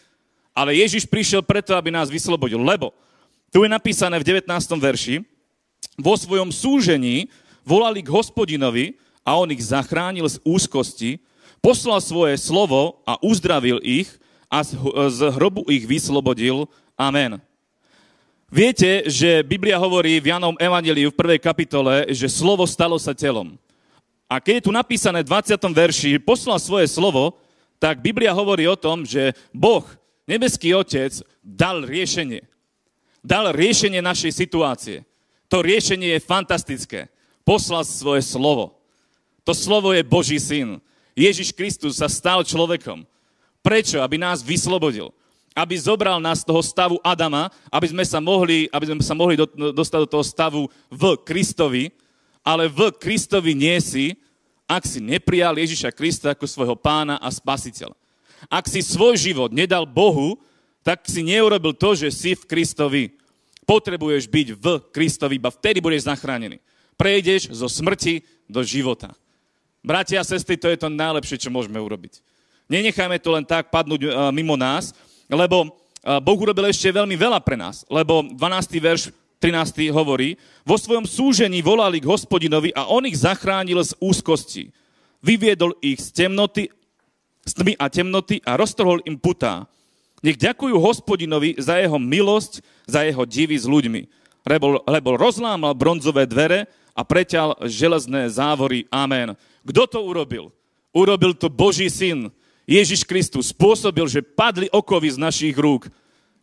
ale Ježiš prišiel preto, aby nás vyslobodil, lebo tu je napísané v 19. verši, vo svojom súžení volali k hospodinovi a on ich zachránil z úzkosti, poslal svoje slovo a uzdravil ich a z hrobu ich vyslobodil. Amen. Viete, že Biblia hovorí v Janom Evangeliu v prvej kapitole, že slovo stalo sa telom. A keď je tu napísané v 20. verši, poslal svoje slovo, tak Biblia hovorí o tom, že Boh, nebeský Otec, dal riešenie. Dal riešenie našej situácie. To riešenie je fantastické. Poslal svoje slovo. To slovo je Boží syn. Ježiš Kristus sa stal človekom. Prečo? Aby nás vyslobodil aby zobral nás z toho stavu Adama, aby sme sa mohli, aby sme sa mohli do, dostať do toho stavu v Kristovi, ale v Kristovi nie si, ak si neprijal Ježiša Krista ako svojho pána a spasiteľa. Ak si svoj život nedal Bohu, tak si neurobil to, že si v Kristovi. Potrebuješ byť v Kristovi, iba vtedy budeš zachránený. Prejdeš zo smrti do života. Bratia a sestry, to je to najlepšie, čo môžeme urobiť. Nenechajme to len tak padnúť mimo nás, lebo Boh urobil ešte veľmi veľa pre nás, lebo 12. verš 13. hovorí, vo svojom súžení volali k hospodinovi a on ich zachránil z úzkosti. Vyviedol ich z temnoty, z tmy a temnoty a roztrhol im putá. Nech ďakujú hospodinovi za jeho milosť, za jeho divy s ľuďmi. Lebo, lebo rozlámal bronzové dvere a preťal železné závory. Amen. Kto to urobil? Urobil to Boží syn, Ježiš Kristus spôsobil, že padli okovy z našich rúk.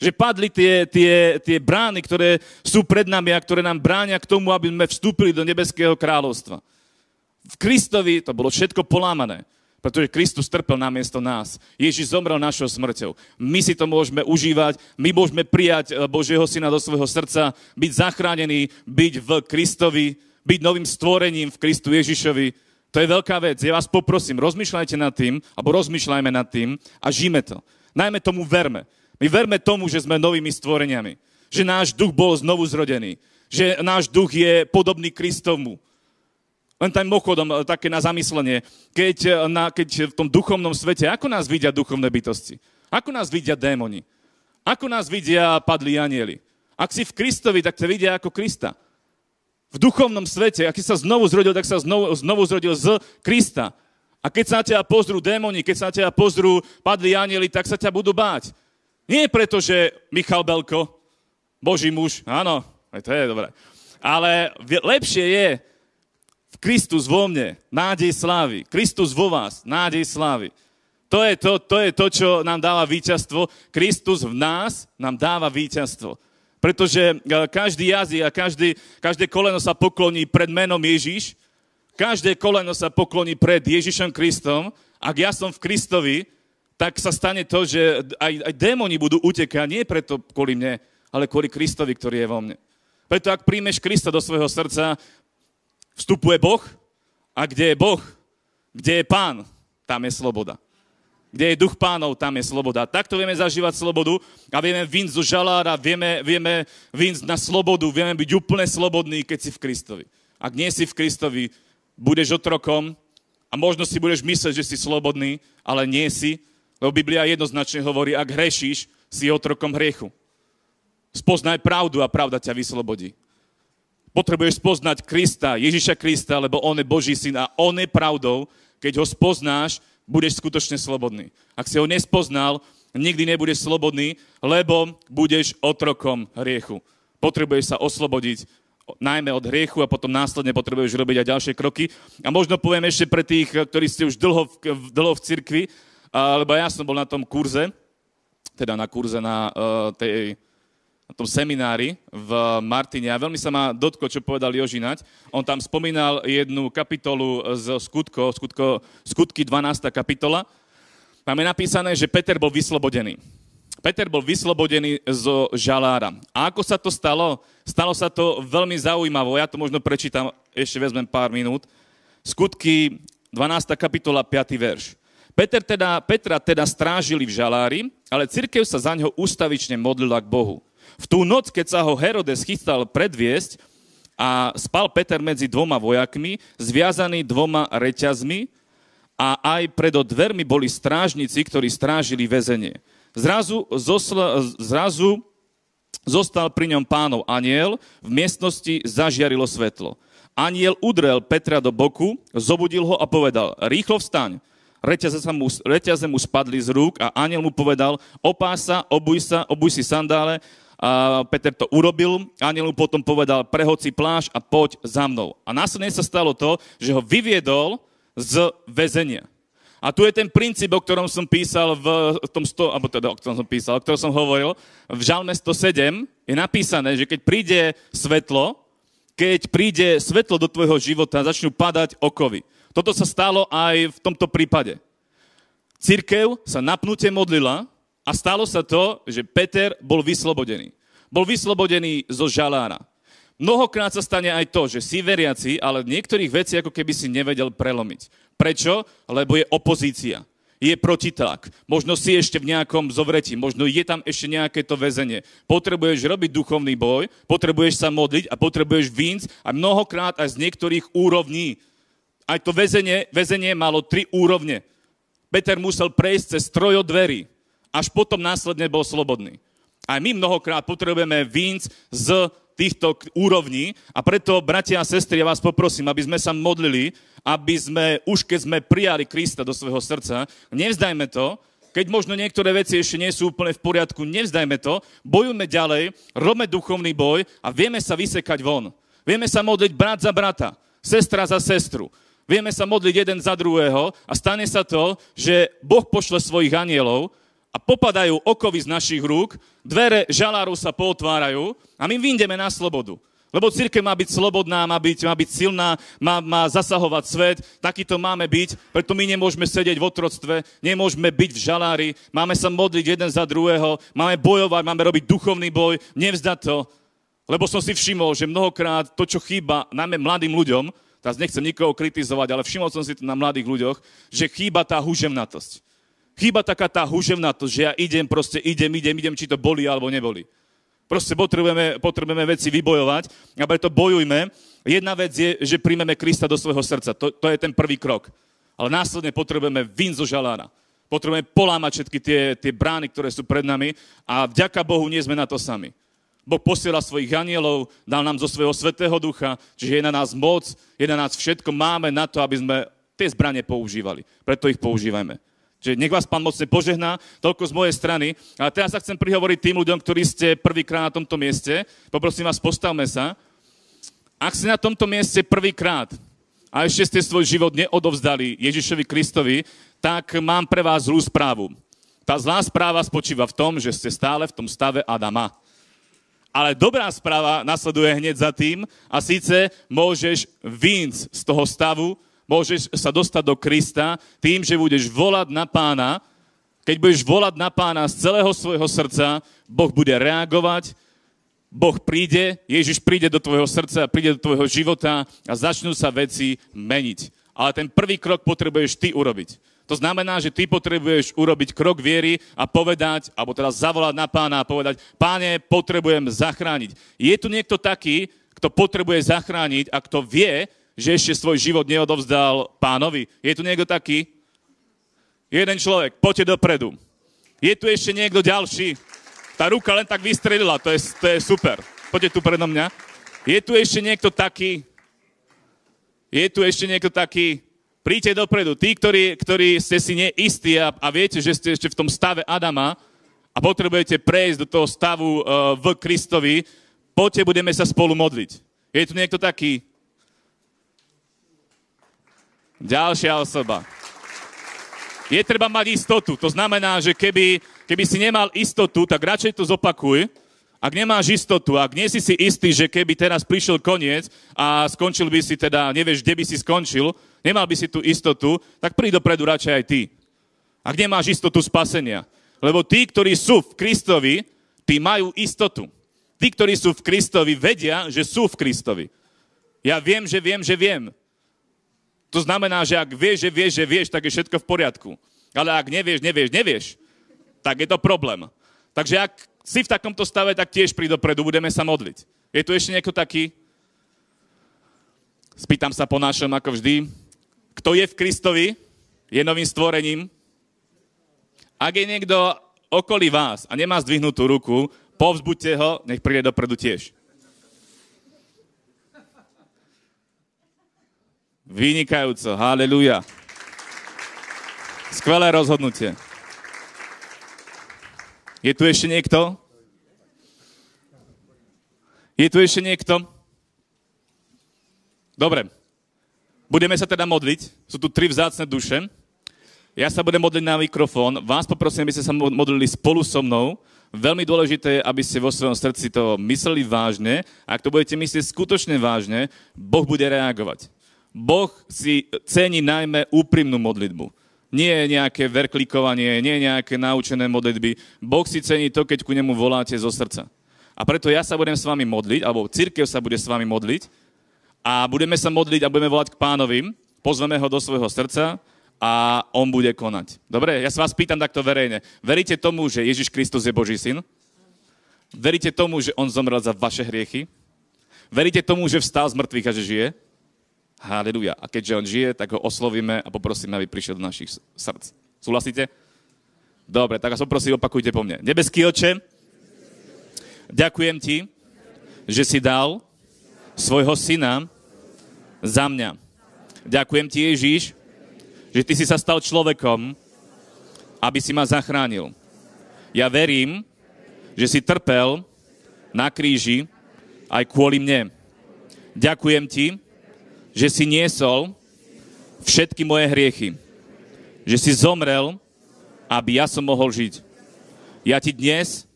Že padli tie, tie, tie brány, ktoré sú pred nami a ktoré nám bránia k tomu, aby sme vstúpili do nebeského kráľovstva. V Kristovi to bolo všetko polámané, pretože Kristus trpel namiesto nás. Ježiš zomrel našou smrťou. My si to môžeme užívať, my môžeme prijať eh, Božieho syna do svojho srdca, byť zachránený, byť v Kristovi, byť novým stvorením v Kristu Ježišovi to je veľká vec. Ja vás poprosím, rozmýšľajte nad tým, alebo rozmýšľajme nad tým a žijeme to. Najmä tomu verme. My verme tomu, že sme novými stvoreniami. Že náš duch bol znovu zrodený. Že náš duch je podobný Kristovu. Len tam mochodom také na zamyslenie. Keď, na, keď v tom duchovnom svete, ako nás vidia duchovné bytosti? Ako nás vidia démoni? Ako nás vidia padli anieli? Ak si v Kristovi, tak te vidia ako Krista v duchovnom svete, aký sa znovu zrodil, tak sa znovu, znovu zrodil z Krista. A keď sa na teba pozrú démoni, keď sa na teba pozrú padli anieli, tak sa ťa budú báť. Nie preto, že Michal Belko, Boží muž, áno, aj to je dobré. Ale lepšie je v Kristus vo mne, nádej slávy. Kristus vo vás, nádej slávy. To je to, to je to, čo nám dáva víťazstvo. Kristus v nás nám dáva víťazstvo. Pretože e, každý jazyk a každý, každé koleno sa pokloní pred menom Ježiš, každé koleno sa pokloní pred Ježišom Kristom. Ak ja som v Kristovi, tak sa stane to, že aj, aj démoni budú utekať, nie preto kvôli mne, ale kvôli Kristovi, ktorý je vo mne. Preto ak príjmeš Krista do svojho srdca, vstupuje Boh a kde je Boh, kde je Pán, tam je sloboda. Kde je duch pánov, tam je sloboda. Takto vieme zažívať slobodu a vieme vynsť zo žalára, vieme, vieme vynsť na slobodu, vieme byť úplne slobodný, keď si v Kristovi. Ak nie si v Kristovi, budeš otrokom a možno si budeš mysleť, že si slobodný, ale nie si, lebo Biblia jednoznačne hovorí, ak hrešíš, si otrokom hriechu. Spoznaj pravdu a pravda ťa vyslobodí. Potrebuješ spoznať Krista, Ježiša Krista, lebo On je Boží syn a On je pravdou. Keď ho spoznáš, budeš skutočne slobodný. Ak si ho nespoznal, nikdy nebudeš slobodný, lebo budeš otrokom hriechu. Potrebuješ sa oslobodiť najmä od hriechu a potom následne potrebuješ robiť aj ďalšie kroky. A možno poviem ešte pre tých, ktorí ste už dlho v, dlho v cirkvi, lebo ja som bol na tom kurze, teda na kurze na uh, tej na tom seminári v Martine a veľmi sa ma dotklo, čo povedal Jožinať. On tam spomínal jednu kapitolu z skutko, skutko, skutky 12. kapitola. Tam je napísané, že Peter bol vyslobodený. Peter bol vyslobodený zo žalára. A ako sa to stalo? Stalo sa to veľmi zaujímavo. Ja to možno prečítam, ešte vezmem pár minút. Skutky 12. kapitola, 5. verš. Peter teda, Petra teda strážili v žalári, ale cirkev sa za ňo ustavične modlila k Bohu. V tú noc, keď sa ho Herodes chystal predviesť a spal Peter medzi dvoma vojakmi, zviazaný dvoma reťazmi a aj pred dvermi boli strážnici, ktorí strážili väzenie. Zrazu, zosla, zrazu zostal pri ňom pánov aniel, v miestnosti zažiarilo svetlo. Aniel udrel Petra do boku, zobudil ho a povedal, rýchlo vstaň. Reťaze, sa mu, reťaze mu spadli z rúk a aniel mu povedal, opása, sa, obuj sa, obuj si sandále a Peter to urobil, aniel mu potom povedal, prehod si pláž a poď za mnou. A následne sa stalo to, že ho vyviedol z väzenia. A tu je ten princíp, o ktorom som písal v tom sto, alebo teda o ktorom som písal, o ktorom som hovoril, v Žalme 107 je napísané, že keď príde svetlo, keď príde svetlo do tvojho života, začnú padať okovy. Toto sa stalo aj v tomto prípade. Cirkev sa napnutie modlila, a stalo sa to, že Peter bol vyslobodený. Bol vyslobodený zo žalára. Mnohokrát sa stane aj to, že si veriaci, ale niektorých vecí ako keby si nevedel prelomiť. Prečo? Lebo je opozícia. Je protitlak. Možno si ešte v nejakom zovretí, možno je tam ešte nejaké to väzenie. Potrebuješ robiť duchovný boj, potrebuješ sa modliť a potrebuješ víc a mnohokrát aj z niektorých úrovní. Aj to väzenie, väzenie malo tri úrovne. Peter musel prejsť cez trojo dverí až potom následne bol slobodný. A my mnohokrát potrebujeme víc z týchto úrovní a preto, bratia a sestry, ja vás poprosím, aby sme sa modlili, aby sme, už keď sme prijali Krista do svojho srdca, nevzdajme to, keď možno niektoré veci ešte nie sú úplne v poriadku, nevzdajme to, bojujme ďalej, robme duchovný boj a vieme sa vysekať von. Vieme sa modliť brat za brata, sestra za sestru. Vieme sa modliť jeden za druhého a stane sa to, že Boh pošle svojich anielov a popadajú okovy z našich rúk, dvere žaláru sa potvárajú a my vyjdeme na slobodu. Lebo církev má byť slobodná, má byť, má byť silná, má, má zasahovať svet, takýto máme byť, preto my nemôžeme sedieť v otroctve, nemôžeme byť v žalári, máme sa modliť jeden za druhého, máme bojovať, máme robiť duchovný boj, nevzdať to. Lebo som si všimol, že mnohokrát to, čo chýba najmä mladým ľuďom, teraz nechcem nikoho kritizovať, ale všimol som si to na mladých ľuďoch, že chýba tá huževnatosť. Chýba taká tá huževnatosť, že ja idem, proste idem, idem, idem, či to boli alebo neboli. Proste potrebujeme, potrebujeme veci vybojovať a preto bojujme. Jedna vec je, že príjmeme Krista do svojho srdca. To, to je ten prvý krok. Ale následne potrebujeme vín zo žalára. Potrebujeme polámať všetky tie, tie brány, ktoré sú pred nami a vďaka Bohu nie sme na to sami. Boh posiela svojich anielov, dal nám zo svojho svetého ducha, čiže je na nás moc, je na nás všetko, máme na to, aby sme tie zbranie používali. Preto ich používajme. Čiže nech vás pán mocne požehná, toľko z mojej strany. A teraz sa chcem prihovoriť tým ľuďom, ktorí ste prvýkrát na tomto mieste. Poprosím vás, postavme sa. Ak ste na tomto mieste prvýkrát a ešte ste svoj život neodovzdali Ježišovi Kristovi, tak mám pre vás zlú správu. Tá zlá správa spočíva v tom, že ste stále v tom stave Adama. Ale dobrá správa nasleduje hneď za tým a síce môžeš výjsť z toho stavu, môžeš sa dostať do Krista tým, že budeš volať na pána. Keď budeš volať na pána z celého svojho srdca, Boh bude reagovať, Boh príde, Ježiš príde do tvojho srdca, príde do tvojho života a začnú sa veci meniť. Ale ten prvý krok potrebuješ ty urobiť. To znamená, že ty potrebuješ urobiť krok viery a povedať, alebo teda zavolať na pána a povedať, páne, potrebujem zachrániť. Je tu niekto taký, kto potrebuje zachrániť a kto vie, že ešte svoj život neodovzdal pánovi? Je tu niekto taký? Jeden človek, poďte dopredu. Je tu ešte niekto ďalší? Tá ruka len tak vystrelila, to je, to je super. Poďte tu predo mňa. Je tu ešte niekto taký? Je tu ešte niekto taký? Príďte dopredu. Tí, ktorí, ktorí ste si neistí a, a viete, že ste ešte v tom stave Adama a potrebujete prejsť do toho stavu uh, v Kristovi, poďte, budeme sa spolu modliť. Je tu niekto taký? Ďalšia osoba. Je treba mať istotu. To znamená, že keby, keby si nemal istotu, tak radšej to zopakuj. Ak nemáš istotu, ak nie si si istý, že keby teraz prišiel koniec a skončil by si teda, nevieš, kde by si skončil, nemal by si tú istotu, tak príď dopredu radšej aj ty. Ak nemáš istotu spasenia. Lebo tí, ktorí sú v Kristovi, tí majú istotu. Tí, ktorí sú v Kristovi, vedia, že sú v Kristovi. Ja viem, že viem, že viem. To znamená, že ak vieš, že vieš, že vieš, tak je všetko v poriadku. Ale ak nevieš, nevieš, nevieš, tak je to problém. Takže ak si v takomto stave, tak tiež príď dopredu, budeme sa modliť. Je tu ešte niekto taký? Spýtam sa po našom, ako vždy. Kto je v Kristovi, je novým stvorením. Ak je niekto okolí vás a nemá zdvihnutú ruku, povzbuďte ho, nech príde dopredu tiež. Vynikajúco, haleluja. Skvelé rozhodnutie. Je tu ešte niekto? Je tu ešte niekto? Dobre. Budeme sa teda modliť. Sú tu tri vzácne duše. Ja sa budem modliť na mikrofón. Vás poprosím, aby ste sa modlili spolu so mnou. Veľmi dôležité je, aby ste vo svojom srdci to mysleli vážne. Ak to budete myslieť skutočne vážne, Boh bude reagovať. Boh si cení najmä úprimnú modlitbu. Nie nejaké verklikovanie, nie nejaké naučené modlitby. Boh si cení to, keď ku nemu voláte zo srdca. A preto ja sa budem s vami modliť, alebo církev sa bude s vami modliť a budeme sa modliť a budeme volať k pánovi, pozveme ho do svojho srdca a on bude konať. Dobre, ja sa vás pýtam takto verejne. Veríte tomu, že Ježiš Kristus je Boží syn? Veríte tomu, že on zomrel za vaše hriechy? Veríte tomu, že vstal z mŕtvych a že žije? Haleluja. A keďže on žije, tak ho oslovíme a poprosíme, aby prišiel do našich srdc. Súhlasíte? Dobre, tak vás poprosím, opakujte po mne. Nebeský oče, ďakujem ti, že si dal svojho syna za mňa. Ďakujem ti, Ježíš, že ty si sa stal človekom, aby si ma zachránil. Ja verím, že si trpel na kríži aj kvôli mne. Ďakujem ti, že si niesol všetky moje hriechy. Že si zomrel, aby ja som mohol žiť. Ja ti dnes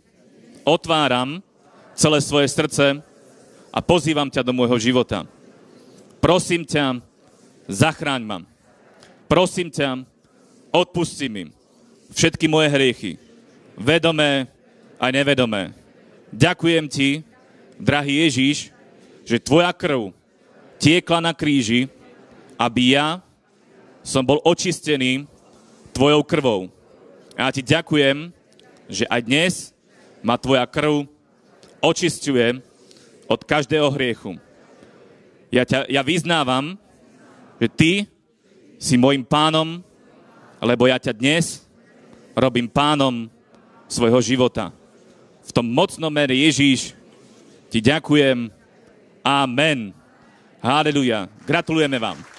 otváram celé svoje srdce a pozývam ťa do môjho života. Prosím ťa, zachráň ma. Prosím ťa, odpusti mi všetky moje hriechy. Vedomé aj nevedomé. Ďakujem ti, drahý Ježíš, že tvoja krv tiekla na kríži, aby ja som bol očistený tvojou krvou. A ja ti ďakujem, že aj dnes ma tvoja krv očistuje od každého hriechu. Ja, ťa, ja vyznávam, že ty si môjim pánom, lebo ja ťa dnes robím pánom svojho života. V tom mocnom mene Ježíš ti ďakujem. Amen. Haleluja. Gratulujeme vám.